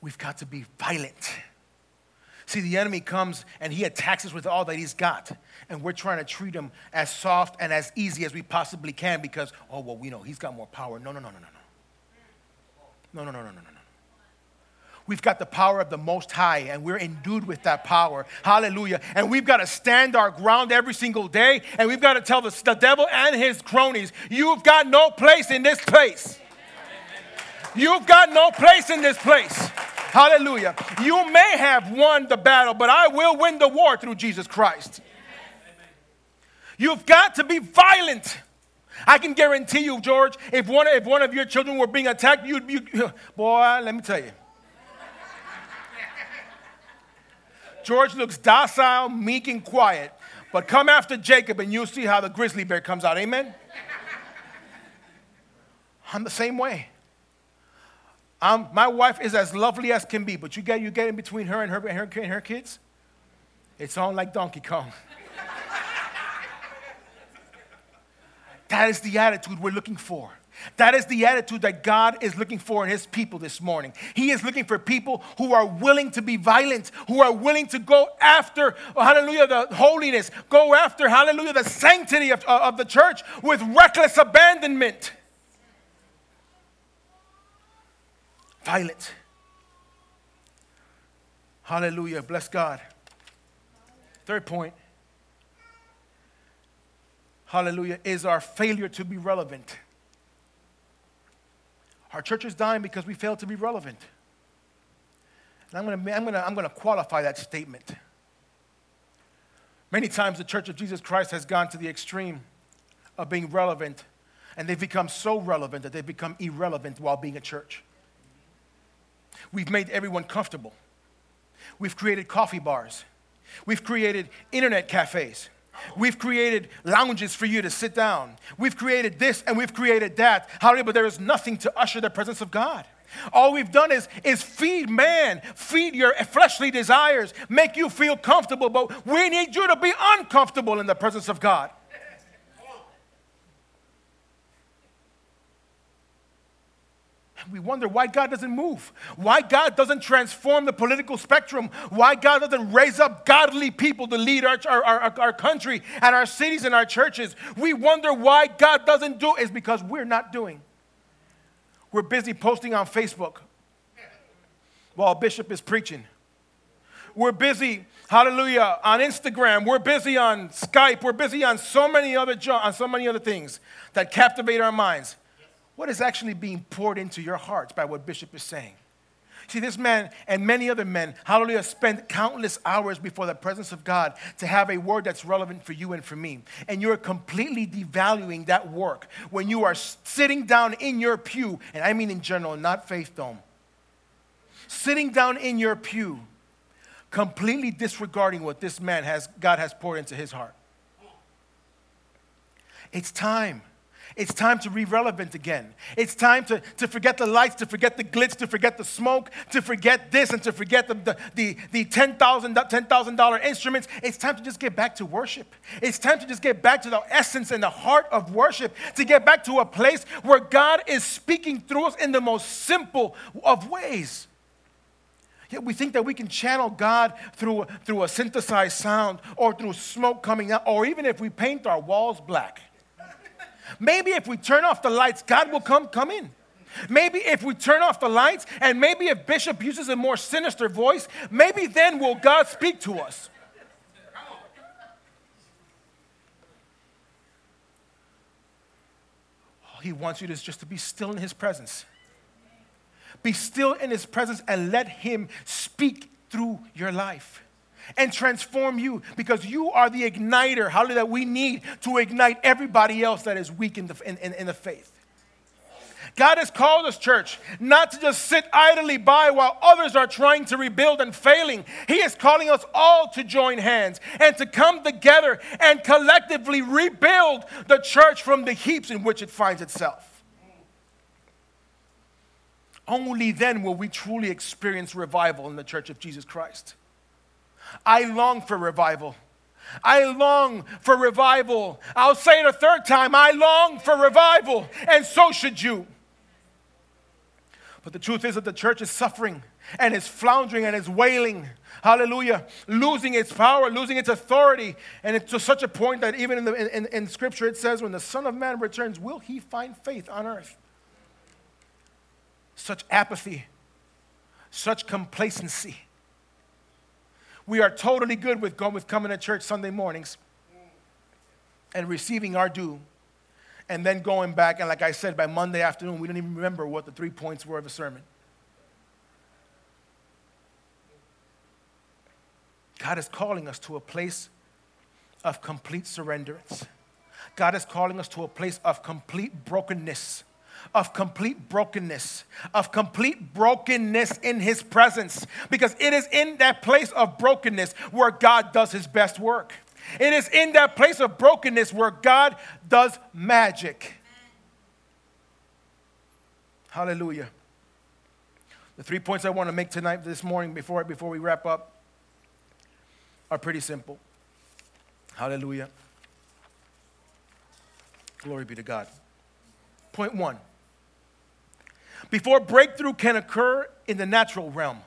We've got to be violent. See, the enemy comes and he attacks us with all that he's got. And we're trying to treat him as soft and as easy as we possibly can because, oh, well, we know he's got more power. No, no, no, no, no, no. No, no, no, no, no, no. We've got the power of the Most High, and we're endued with that power. Hallelujah. And we've got to stand our ground every single day, and we've got to tell the, the devil and his cronies, You've got no place in this place. You've got no place in this place. Hallelujah. You may have won the battle, but I will win the war through Jesus Christ. You've got to be violent. I can guarantee you, George, if one, if one of your children were being attacked, you'd be, boy, let me tell you. George looks docile, meek, and quiet, but come after Jacob and you'll see how the grizzly bear comes out. Amen? I'm the same way. Um, my wife is as lovely as can be, but you get, you get in between her and her, and her, and her kids, it's on like Donkey Kong. that is the attitude we're looking for. That is the attitude that God is looking for in His people this morning. He is looking for people who are willing to be violent, who are willing to go after, hallelujah, the holiness, go after, hallelujah, the sanctity of, uh, of the church with reckless abandonment. violent. Hallelujah. Bless God. Third point. Hallelujah. Is our failure to be relevant. Our church is dying because we fail to be relevant. And I'm going I'm to I'm to qualify that statement. Many times the Church of Jesus Christ has gone to the extreme of being relevant, and they've become so relevant that they've become irrelevant while being a church. We've made everyone comfortable. We've created coffee bars. We've created internet cafes. We've created lounges for you to sit down. We've created this and we've created that. Hallelujah, but there is nothing to usher the presence of God. All we've done is, is feed man, feed your fleshly desires, make you feel comfortable, but we need you to be uncomfortable in the presence of God. We wonder why God doesn't move, why God doesn't transform the political spectrum, why God doesn't raise up godly people to lead our, our, our, our country and our cities and our churches. We wonder why God doesn't do it. It's because we're not doing. We're busy posting on Facebook while Bishop is preaching. We're busy, hallelujah, on Instagram. We're busy on Skype. We're busy on so many other on so many other things that captivate our minds what is actually being poured into your hearts by what Bishop is saying. See, this man and many other men, hallelujah, spent countless hours before the presence of God to have a word that's relevant for you and for me. And you're completely devaluing that work when you are sitting down in your pew, and I mean in general, not Faith Dome, sitting down in your pew, completely disregarding what this man has, God has poured into his heart. It's time It's time to be relevant again. It's time to, to forget the lights, to forget the glitz, to forget the smoke, to forget this, and to forget the, the, the, the $10,000 $10, instruments. It's time to just get back to worship. It's time to just get back to the essence and the heart of worship, to get back to a place where God is speaking through us in the most simple of ways. Yet we think that we can channel God through, through a synthesized sound or through smoke coming out, or even if we paint our walls black. Maybe if we turn off the lights, God will come, come in. Maybe if we turn off the lights, and maybe if Bishop uses a more sinister voice, maybe then will God speak to us. he wants you to just to be still in his presence. Be still in his presence and let him speak through your life and transform you because you are the igniter, hallelujah, that we need to ignite everybody else that is weak in the, in, in, in the faith. God has called us, church, not to just sit idly by while others are trying to rebuild and failing. He is calling us all to join hands and to come together and collectively rebuild the church from the heaps in which it finds itself. Only then will we truly experience revival in the church of Jesus Christ. I long for revival. I long for revival. I'll say it a third time I long for revival, and so should you. But the truth is that the church is suffering and is floundering and is wailing. Hallelujah. Losing its power, losing its authority. And it's to such a point that even in, the, in, in Scripture it says, when the Son of Man returns, will he find faith on earth? Such apathy, such complacency we are totally good with, going, with coming to church Sunday mornings and receiving our due and then going back. And like I said, by Monday afternoon, we don't even remember what the three points were of a sermon. God is calling us to a place of complete surrenderance. God is calling us to a place of complete brokenness of complete brokenness, of complete brokenness in His presence. Because it is in that place of brokenness where God does His best work. It is in that place of brokenness where God does magic. Hallelujah. The three points I want to make tonight, this morning, before, before we wrap up, are pretty simple. Hallelujah. Glory be to God. Point one before breakthrough can occur in the natural realm.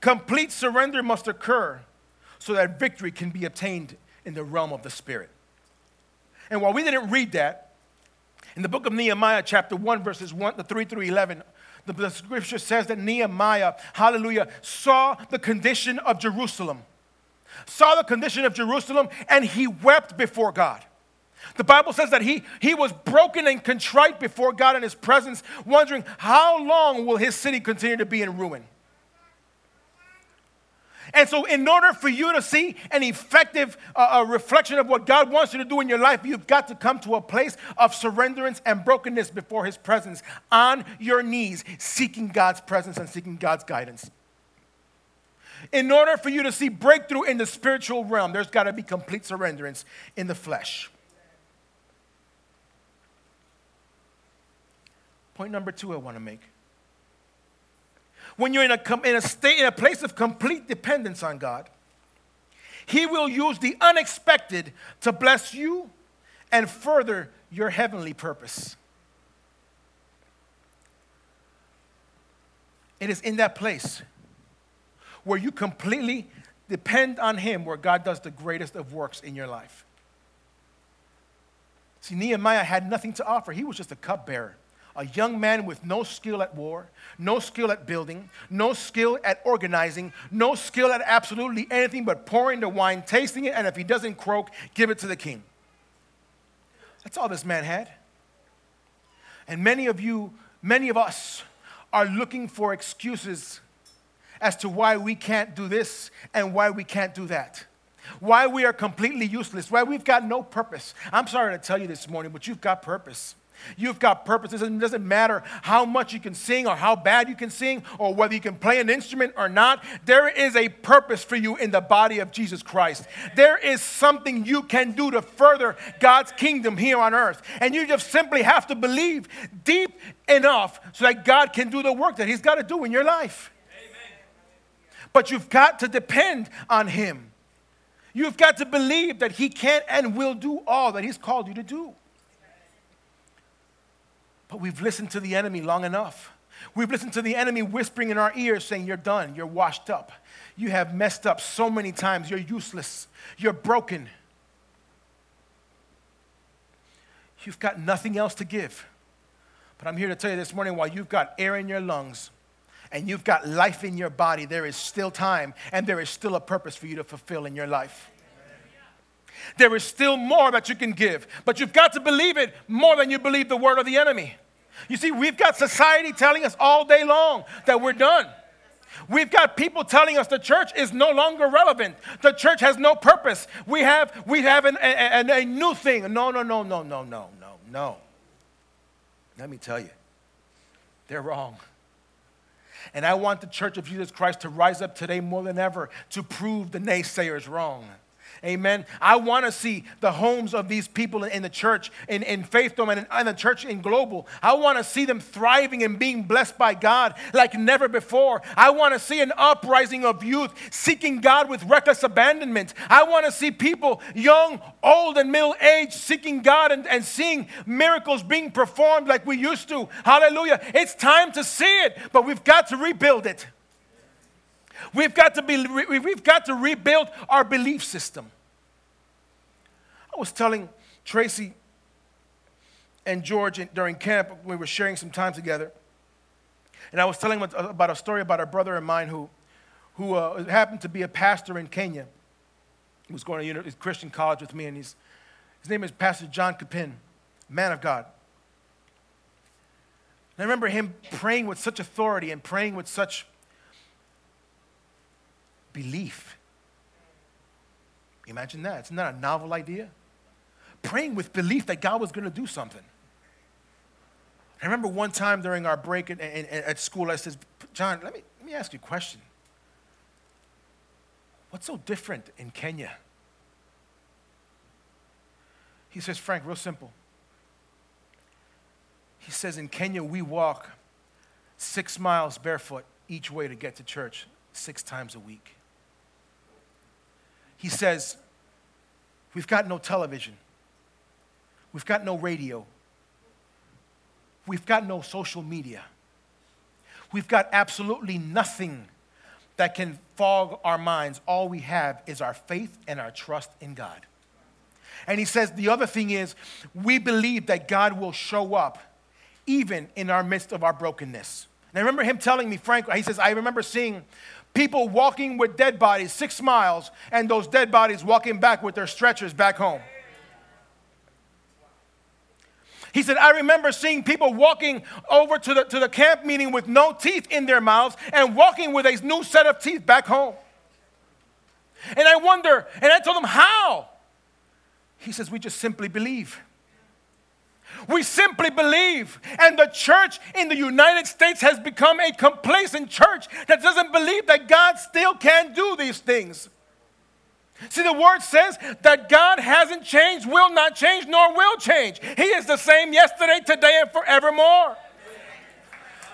Complete surrender must occur so that victory can be obtained in the realm of the Spirit. And while we didn't read that, in the book of Nehemiah, chapter 1, verses 1 to 3 through 11, the, the scripture says that Nehemiah, hallelujah, saw the condition of Jerusalem, saw the condition of Jerusalem, and he wept before God. The Bible says that he, he was broken and contrite before God in his presence, wondering how long will his city continue to be in ruin. And so, in order for you to see an effective uh, reflection of what God wants you to do in your life, you've got to come to a place of surrenderance and brokenness before His presence, on your knees, seeking God's presence and seeking God's guidance. In order for you to see breakthrough in the spiritual realm, there's got to be complete surrenderance in the flesh. Point number two I want to make. When you're in a, in a state, in a place of complete dependence on God, He will use the unexpected to bless you and further your heavenly purpose. It is in that place where you completely depend on Him where God does the greatest of works in your life. See, Nehemiah had nothing to offer, he was just a cupbearer a young man with no skill at war, no skill at building, no skill at organizing, no skill at absolutely anything but pouring the wine, tasting it, and if he doesn't croak, give it to the king. That's all this man had. And many of you, many of us, are looking for excuses as to why we can't do this and why we can't do that. Why we are completely useless, why we've got no purpose. I'm sorry to tell you this morning, but you've got purpose. You've got purposes. And it doesn't matter how much you can sing or how bad you can sing or whether you can play an instrument or not. There is a purpose for you in the body of Jesus Christ. There is something you can do to further God's kingdom here on earth. And you just simply have to believe deep enough so that God can do the work that He's got to do in your life. Amen. But you've got to depend on Him. You've got to believe that He can and will do all that He's called you to do. But we've listened to the enemy long enough. We've listened to the enemy whispering in our ears saying, You're done, you're washed up. You have messed up so many times, you're useless, you're broken. You've got nothing else to give. But I'm here to tell you this morning while you've got air in your lungs and you've got life in your body, there is still time and there is still a purpose for you to fulfill in your life. There is still more that you can give, but you've got to believe it more than you believe the word of the enemy. You see, we've got society telling us all day long that we're done. We've got people telling us the church is no longer relevant. The church has no purpose. We have, we have an, a, a, a new thing. No, no, no, no, no, no, no, no. Let me tell you, they're wrong. And I want the church of Jesus Christ to rise up today more than ever to prove the naysayers wrong. Amen. I want to see the homes of these people in the church, in, in Faith Dome and in, in the church in global. I want to see them thriving and being blessed by God like never before. I want to see an uprising of youth seeking God with reckless abandonment. I want to see people, young, old, and middle aged, seeking God and, and seeing miracles being performed like we used to. Hallelujah. It's time to see it, but we've got to rebuild it. We've got to, be, we've got to rebuild our belief system. I was telling Tracy and George during camp, we were sharing some time together. And I was telling them about a story about a brother of mine who, who uh, happened to be a pastor in Kenya. He was going to Christian college with me, and he's, his name is Pastor John Kapin, man of God. And I remember him praying with such authority and praying with such belief. Imagine that. Isn't that a novel idea? praying with belief that God was going to do something. I remember one time during our break at, at school, I said, John, let me, let me ask you a question. What's so different in Kenya? He says, Frank, real simple. He says, in Kenya, we walk six miles barefoot each way to get to church six times a week. He says, we've got no television. We've got no radio. We've got no social media. We've got absolutely nothing that can fog our minds. All we have is our faith and our trust in God. And he says the other thing is we believe that God will show up even in our midst of our brokenness. And I remember him telling me, Frank, he says, I remember seeing people walking with dead bodies six miles and those dead bodies walking back with their stretchers back home. He said, I remember seeing people walking over to the, to the camp meeting with no teeth in their mouths and walking with a new set of teeth back home. And I wonder, and I told him, how? He says, we just simply believe. We simply believe. And the church in the United States has become a complacent church that doesn't believe that God still can do these things. See, the word says that God hasn't changed, will not change, nor will change. He is the same yesterday, today, and forevermore.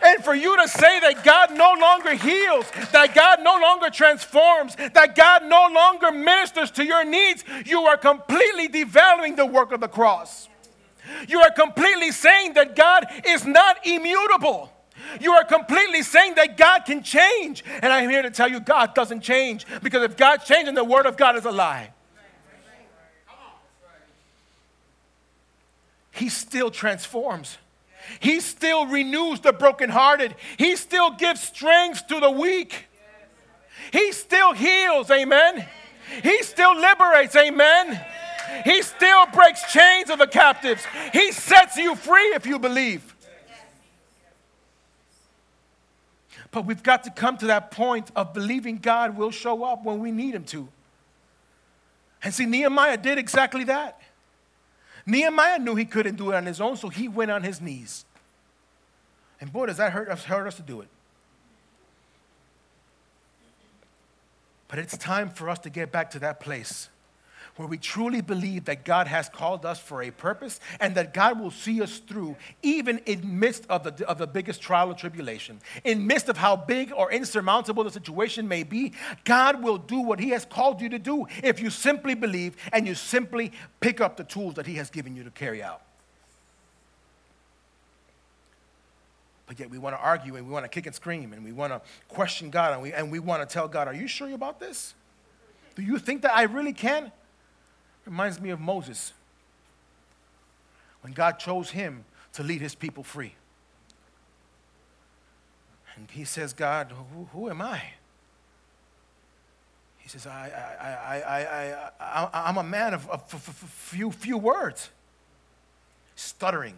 And for you to say that God no longer heals, that God no longer transforms, that God no longer ministers to your needs, you are completely devaluing the work of the cross. You are completely saying that God is not immutable. You are completely saying that God can change. And I'm here to tell you God doesn't change because if God's changing, the word of God is a lie. He still transforms. He still renews the brokenhearted. He still gives strength to the weak. He still heals, amen. He still liberates, amen. He still breaks chains of the captives. He sets you free if you believe. But we've got to come to that point of believing God will show up when we need Him to. And see, Nehemiah did exactly that. Nehemiah knew he couldn't do it on his own, so he went on his knees. And boy, does that hurt us, hurt us to do it. But it's time for us to get back to that place where we truly believe that God has called us for a purpose and that God will see us through even in midst of the, of the biggest trial or tribulation. In midst of how big or insurmountable the situation may be, God will do what he has called you to do if you simply believe and you simply pick up the tools that he has given you to carry out. But yet we want to argue and we want to kick and scream and we want to question God and we, and we want to tell God, Are you sure about this? Do you think that I really can? Reminds me of Moses when God chose him to lead his people free. And he says, God, who, who am I? He says, I, I, I, I, I, I'm a man of, of, of few, few words, stuttering,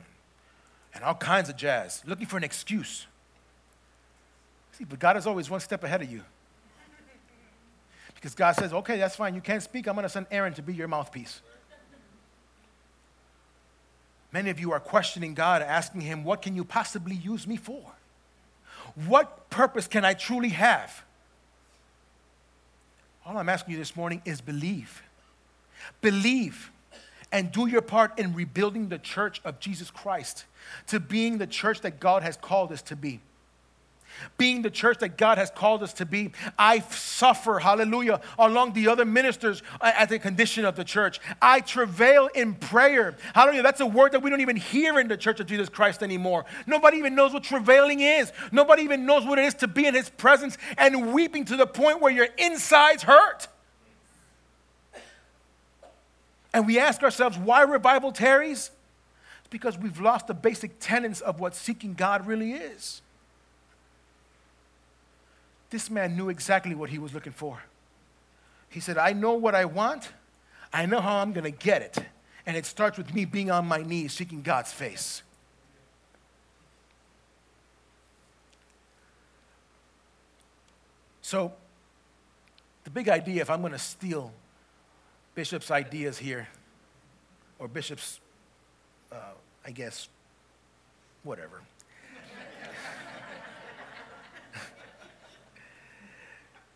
and all kinds of jazz, looking for an excuse. See, but God is always one step ahead of you. Because God says, okay, that's fine. You can't speak. I'm going to send Aaron to be your mouthpiece. Many of you are questioning God, asking Him, what can you possibly use me for? What purpose can I truly have? All I'm asking you this morning is believe. Believe and do your part in rebuilding the church of Jesus Christ to being the church that God has called us to be being the church that God has called us to be. I suffer, hallelujah, along the other ministers uh, at the condition of the church. I travail in prayer. Hallelujah. That's a word that we don't even hear in the church of Jesus Christ anymore. Nobody even knows what travailing is. Nobody even knows what it is to be in his presence and weeping to the point where your insides hurt. And we ask ourselves, why revival tarries? It's because we've lost the basic tenets of what seeking God really is. This man knew exactly what he was looking for. He said, I know what I want, I know how I'm going to get it. And it starts with me being on my knees seeking God's face. So, the big idea, if I'm going to steal Bishop's ideas here, or Bishop's, uh, I guess, whatever.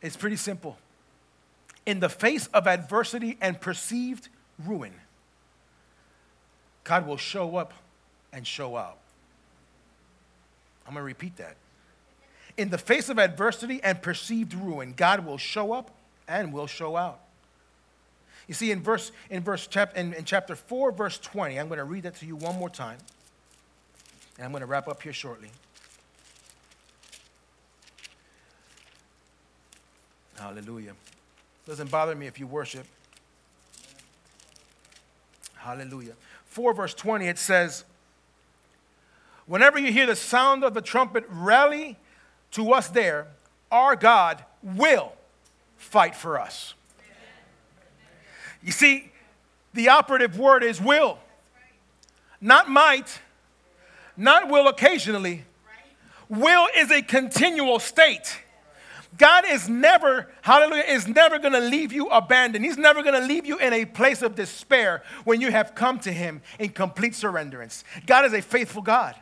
It's pretty simple. In the face of adversity and perceived ruin, God will show up and show out. I'm going to repeat that. In the face of adversity and perceived ruin, God will show up and will show out. You see, in verse in verse chap, in, in chapter 4, verse 20, I'm going to read that to you one more time. And I'm going to wrap up here shortly. Hallelujah. Doesn't bother me if you worship. Hallelujah. 4 verse 20, it says, Whenever you hear the sound of the trumpet, rally to us there. Our God will fight for us. You see, the operative word is will, not might, not will occasionally. Will is a continual state. God is never, hallelujah, is never going to leave you abandoned. He's never going to leave you in a place of despair when you have come to Him in complete surrenderance. God is a faithful God.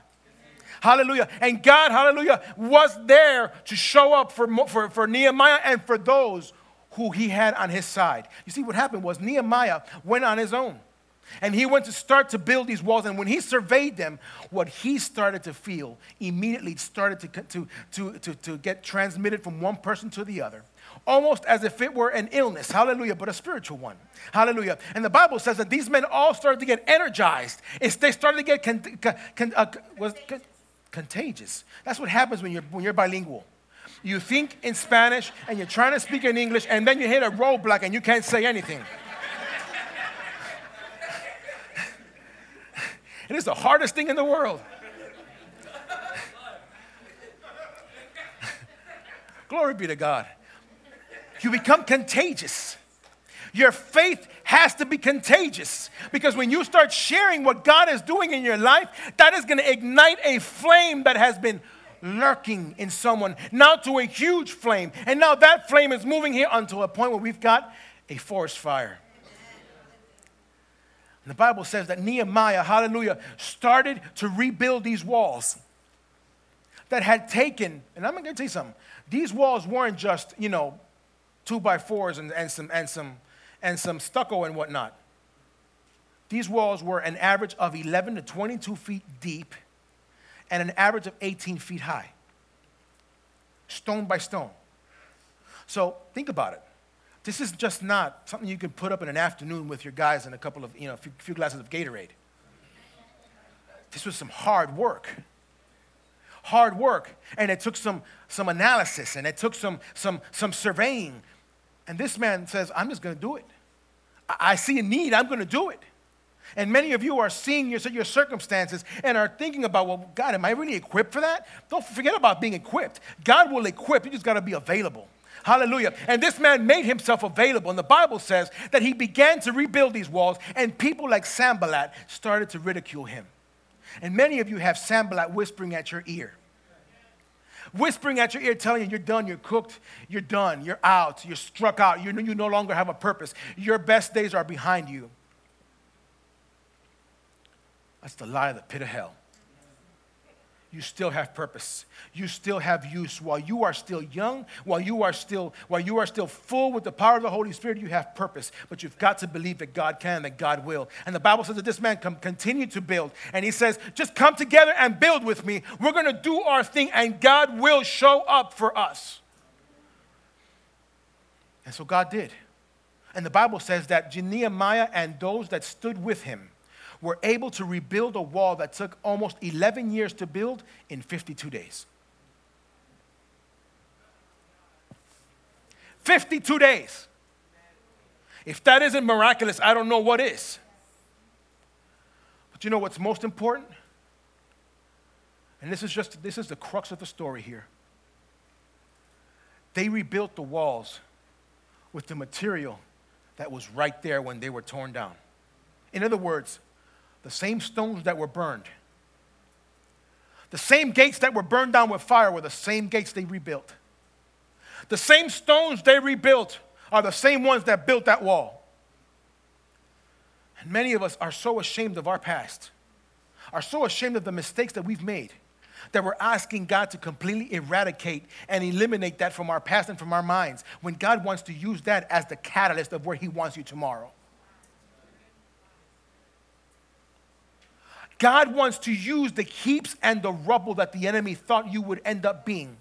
Hallelujah. And God, hallelujah, was there to show up for, for, for Nehemiah and for those who he had on his side. You see, what happened was Nehemiah went on his own. And he went to start to build these walls. And when he surveyed them, what he started to feel immediately started to, to, to, to, to get transmitted from one person to the other. Almost as if it were an illness, hallelujah, but a spiritual one, hallelujah. And the Bible says that these men all started to get energized. It's, they started to get con, con, con, uh, was, contagious. That's what happens when you're, when you're bilingual. You think in Spanish and you're trying to speak in English, and then you hit a roadblock and you can't say anything. It is the hardest thing in the world. Glory be to God. You become contagious. Your faith has to be contagious because when you start sharing what God is doing in your life, that is going to ignite a flame that has been lurking in someone, now to a huge flame. And now that flame is moving here until a point where we've got a forest fire. And the Bible says that Nehemiah, hallelujah, started to rebuild these walls that had taken, and I'm going to tell you something, these walls weren't just, you know, two by fours and, and, some, and, some, and some stucco and whatnot. These walls were an average of 11 to 22 feet deep and an average of 18 feet high, stone by stone. So think about it. This is just not something you can put up in an afternoon with your guys and a couple of, you know, a few, few glasses of Gatorade. This was some hard work. Hard work. And it took some, some analysis and it took some, some, some surveying. And this man says, I'm just going to do it. I, I see a need, I'm going to do it. And many of you are seeing your, your circumstances and are thinking about, well, God, am I really equipped for that? Don't forget about being equipped. God will equip, you just got to be available. Hallelujah. And this man made himself available. And the Bible says that he began to rebuild these walls, and people like Sanballat started to ridicule him. And many of you have Sanballat whispering at your ear. Whispering at your ear, telling you you're done, you're cooked, you're done, you're out, you're struck out, you you no longer have a purpose. Your best days are behind you. That's the lie of the pit of hell you still have purpose. You still have use. While you are still young, while you are still, while you are still full with the power of the Holy Spirit, you have purpose. But you've got to believe that God can, that God will. And the Bible says that this man can continue to build. And he says, just come together and build with me. We're going to do our thing, and God will show up for us. And so God did. And the Bible says that Nehemiah and those that stood with him were able to rebuild a wall that took almost 11 years to build in 52 days. 52 days. If that isn't miraculous, I don't know what is. But you know what's most important? And this is just this is the crux of the story here. They rebuilt the walls with the material that was right there when they were torn down. In other words, the same stones that were burned. The same gates that were burned down with fire were the same gates they rebuilt. The same stones they rebuilt are the same ones that built that wall. And many of us are so ashamed of our past, are so ashamed of the mistakes that we've made, that we're asking God to completely eradicate and eliminate that from our past and from our minds when God wants to use that as the catalyst of where He wants you tomorrow. God wants to use the heaps and the rubble that the enemy thought you would end up being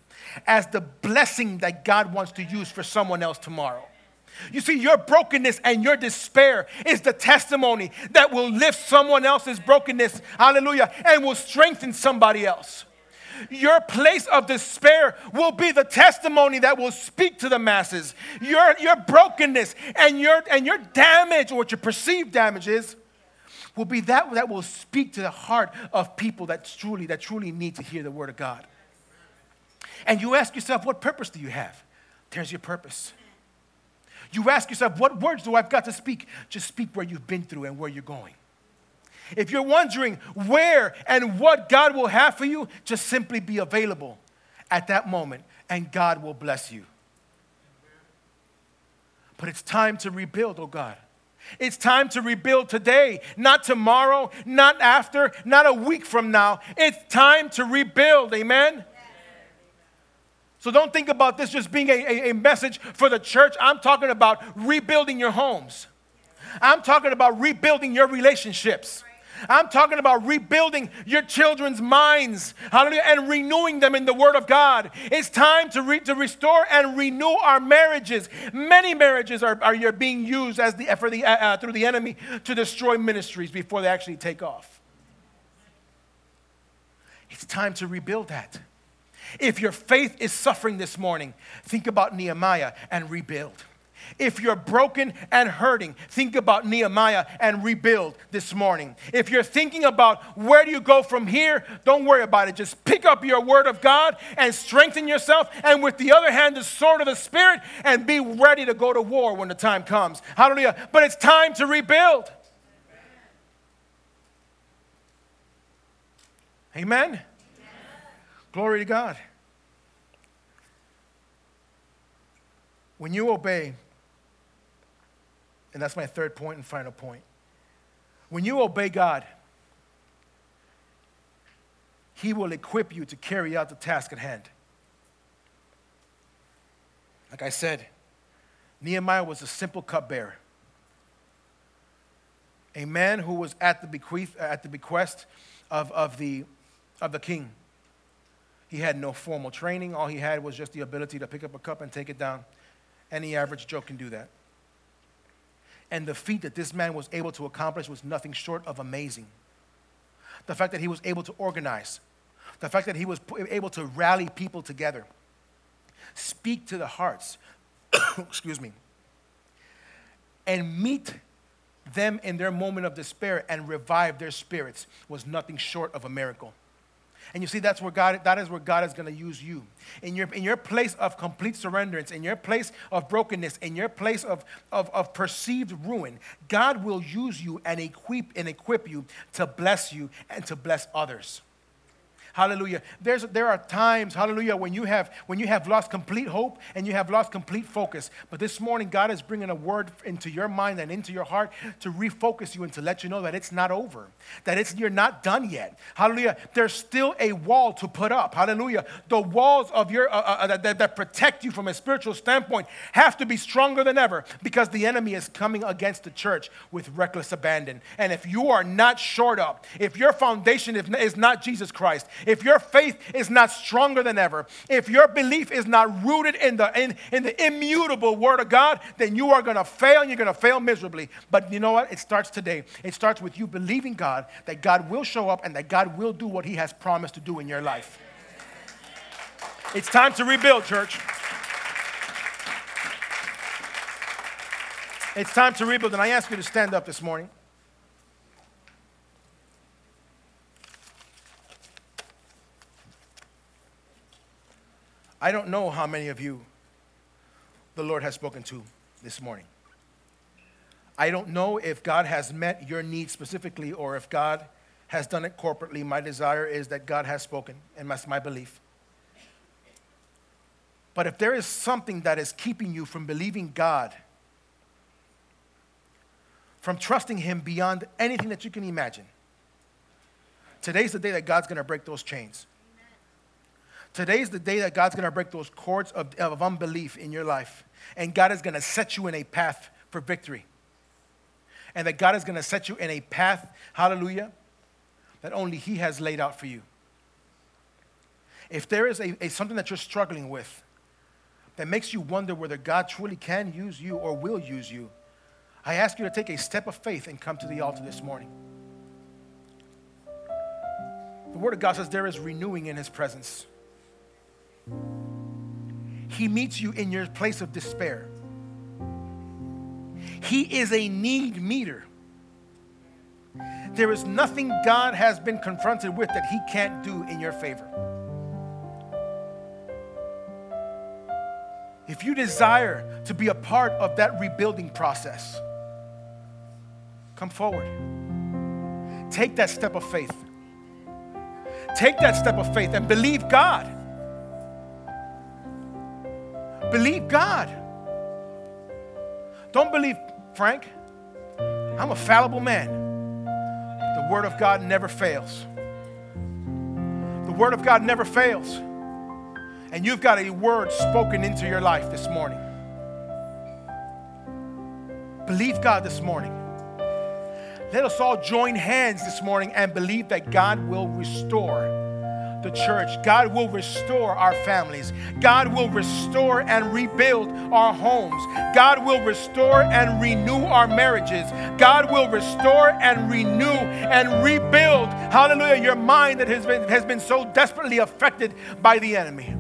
as the blessing that God wants to use for someone else tomorrow. You see, your brokenness and your despair is the testimony that will lift someone else's brokenness, hallelujah, and will strengthen somebody else. Your place of despair will be the testimony that will speak to the masses. Your, your brokenness and your, and your damage, or what your perceived damage is, will be that that will speak to the heart of people that truly, that truly need to hear the word of God. And you ask yourself, what purpose do you have? There's your purpose. You ask yourself, what words do I've got to speak? Just speak where you've been through and where you're going. If you're wondering where and what God will have for you, just simply be available at that moment and God will bless you. But it's time to rebuild, oh God. It's time to rebuild today, not tomorrow, not after, not a week from now. It's time to rebuild. Amen? So don't think about this just being a, a, a, message for the church. I'm talking about rebuilding your homes, I'm talking about rebuilding your relationships. I'm talking about rebuilding your children's minds, hallelujah, and renewing them in the Word of God. It's time to, re- to restore and renew our marriages. Many marriages are, are being used as the, for the, uh, uh, through the enemy to destroy ministries before they actually take off. It's time to rebuild that. If your faith is suffering this morning, think about Nehemiah and rebuild. If you're broken and hurting, think about Nehemiah and rebuild this morning. If you're thinking about where do you go from here, don't worry about it. Just pick up your word of God and strengthen yourself, and with the other hand, the sword of the Spirit, and be ready to go to war when the time comes. Hallelujah. But it's time to rebuild. Amen? Amen. Glory to God. When you obey, and that's my third point and final point. When you obey God, He will equip you to carry out the task at hand. Like I said, Nehemiah was a simple cupbearer, a man who was at the, bequeath, at the bequest of, of, the, of the king. He had no formal training. All he had was just the ability to pick up a cup and take it down. Any average Joe can do that. And the feat that this man was able to accomplish was nothing short of amazing. The fact that he was able to organize, the fact that he was able to rally people together, speak to the hearts, excuse me, and meet them in their moment of despair and revive their spirits was nothing short of a miracle. And you see, that's where God, that is where God is going to use you. In your, in your place of complete surrenderance, in your place of brokenness, in your place of, of, of perceived ruin, God will use you and equip, and equip you to bless you and to bless others. Hallelujah. There's, there are times, hallelujah, when you, have, when you have lost complete hope and you have lost complete focus. But this morning, God is bringing a word into your mind and into your heart to refocus you and to let you know that it's not over, that it's, you're not done yet. Hallelujah. There's still a wall to put up. Hallelujah. The walls of your, uh, uh, uh that, that protect you from a spiritual standpoint have to be stronger than ever because the enemy is coming against the church with reckless abandon. And if you are not shored up, if your foundation is not Jesus Christ, if your faith is not stronger than ever, if your belief is not rooted in the, in, in the immutable Word of God, then you are going to fail and you're going to fail miserably. But you know what? It starts today. It starts with you believing God that God will show up and that God will do what He has promised to do in your life. It's time to rebuild, church. It's time to rebuild. And I ask you to stand up this morning. I don't know how many of you the Lord has spoken to this morning. I don't know if God has met your needs specifically or if God has done it corporately. My desire is that God has spoken, and that's my belief. But if there is something that is keeping you from believing God, from trusting Him beyond anything that you can imagine, today's the day that God's going to break those chains. Today's the day that God's going to break those cords of, of unbelief in your life. And God is going to set you in a path for victory. And that God is going to set you in a path, hallelujah, that only He has laid out for you. If there is a, a something that you're struggling with that makes you wonder whether God truly can use you or will use you, I ask you to take a step of faith and come to the altar this morning. The Word of God says there is renewing in His presence. He meets you in your place of despair. He is a need meter. There is nothing God has been confronted with that He can't do in your favor. If you desire to be a part of that rebuilding process, come forward. Take that step of faith. Take that step of faith and believe God Believe God. Don't believe Frank. I'm a fallible man. The Word of God never fails. The Word of God never fails. And you've got a word spoken into your life this morning. Believe God this morning. Let us all join hands this morning and believe that God will restore the church. God will restore our families. God will restore and rebuild our homes. God will restore and renew our marriages. God will restore and renew and rebuild, hallelujah, your mind that has been, has been so desperately affected by the enemy.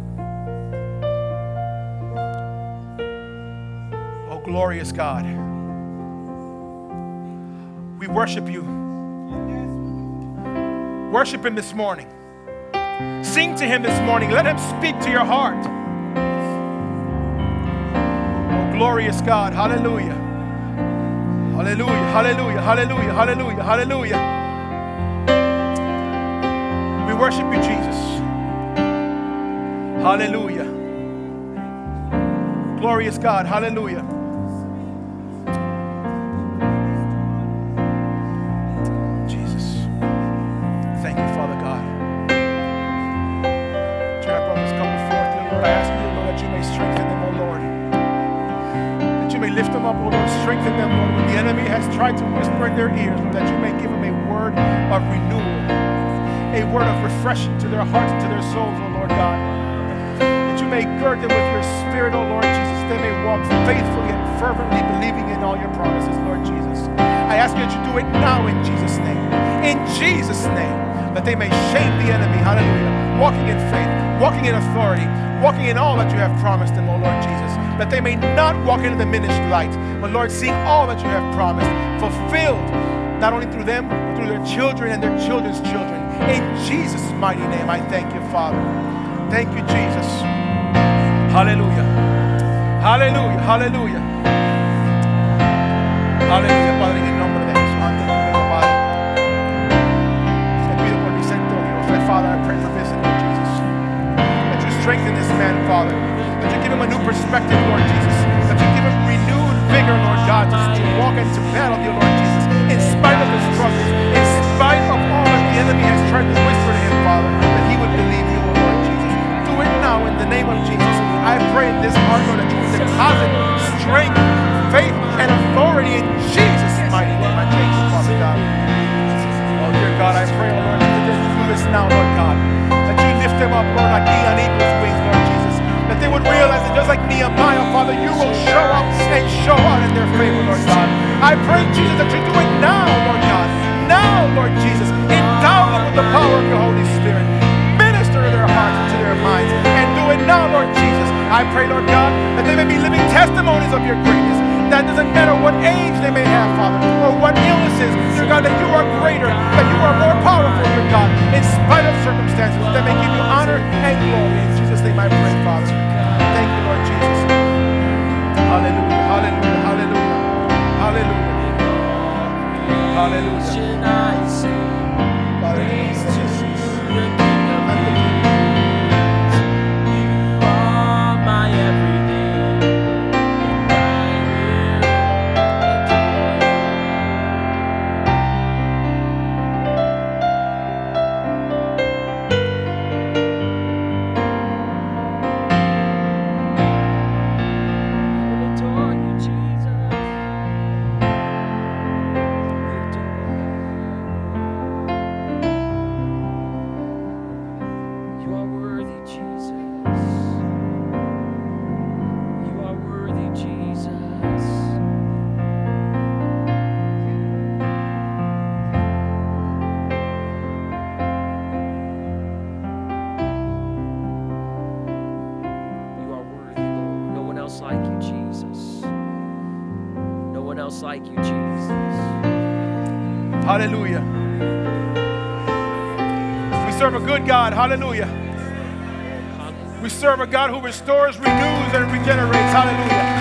Oh, glorious God. We worship you. Worship Him this morning. Sing to Him this morning. Let Him speak to your heart. Oh, glorious God. Hallelujah. Hallelujah. Hallelujah. Hallelujah. Hallelujah. Hallelujah. We worship you, Jesus. Hallelujah. Glorious God. Hallelujah. To their hearts and to their souls, O Lord God. That you may gird them with your spirit, O Lord Jesus. They may walk faithfully and fervently believing in all your promises, Lord Jesus. I ask that you do it now in Jesus' name. In Jesus' name. That they may shame the enemy. Hallelujah. Walking in faith, walking in authority, walking in all that you have promised them, O Lord Jesus. That they may not walk into the diminished light, but Lord, seeing all that you have promised fulfilled, not only through them, but through their children and their children's children. In Jesus' mighty name, I thank you, Father. Thank you, Jesus. Hallelujah. Hallelujah. Hallelujah. Aleluya, Padre, en el nombre de Jesús. Ante tu mismo, Padre. Te pido por Vicente, Dios. Father, I pray for this, Lord Jesus. That you strengthen this man, Father. That you give him a new perspective, Lord Jesus. That you give him renewed vigor, Lord God, to, to walk into battle, dear Lord Jesus. In spite of the struggles, in spite of all the enemy has tried to whisper to him, Father, that he would believe you, Lord Jesus. Do it now in the name of Jesus. I pray in this heart, Lord, that you would deposit strength, faith, and authority in Jesus' mighty name. I thank you, Father God. Oh, dear God, I pray, Lord, that you do this now, Lord God. That you lift them up, Lord, like on eagle's wings, Lord Jesus. That they would realize that just like Nehemiah, Father, you will show up and show out in their favor, Lord God. I pray, Jesus, that you do it now, Lord God. Now, Lord Jesus, endow them with the power of your Holy Spirit. Minister to their hearts and to their minds. And do it now, Lord Jesus. I pray, Lord God, that they may be living testimonies of your greatness. That doesn't matter what age they may have, Father, or what illnesses, dear God, that you are greater, that you are more powerful, dear God, in spite of circumstances, that may give you honor and glory. In Jesus' name I pray, Father. Thank you, Lord Jesus. Hallelujah, hallelujah, hallelujah, hallelujah, hallelujah. Father, in restores, renews, and regenerates. Hallelujah.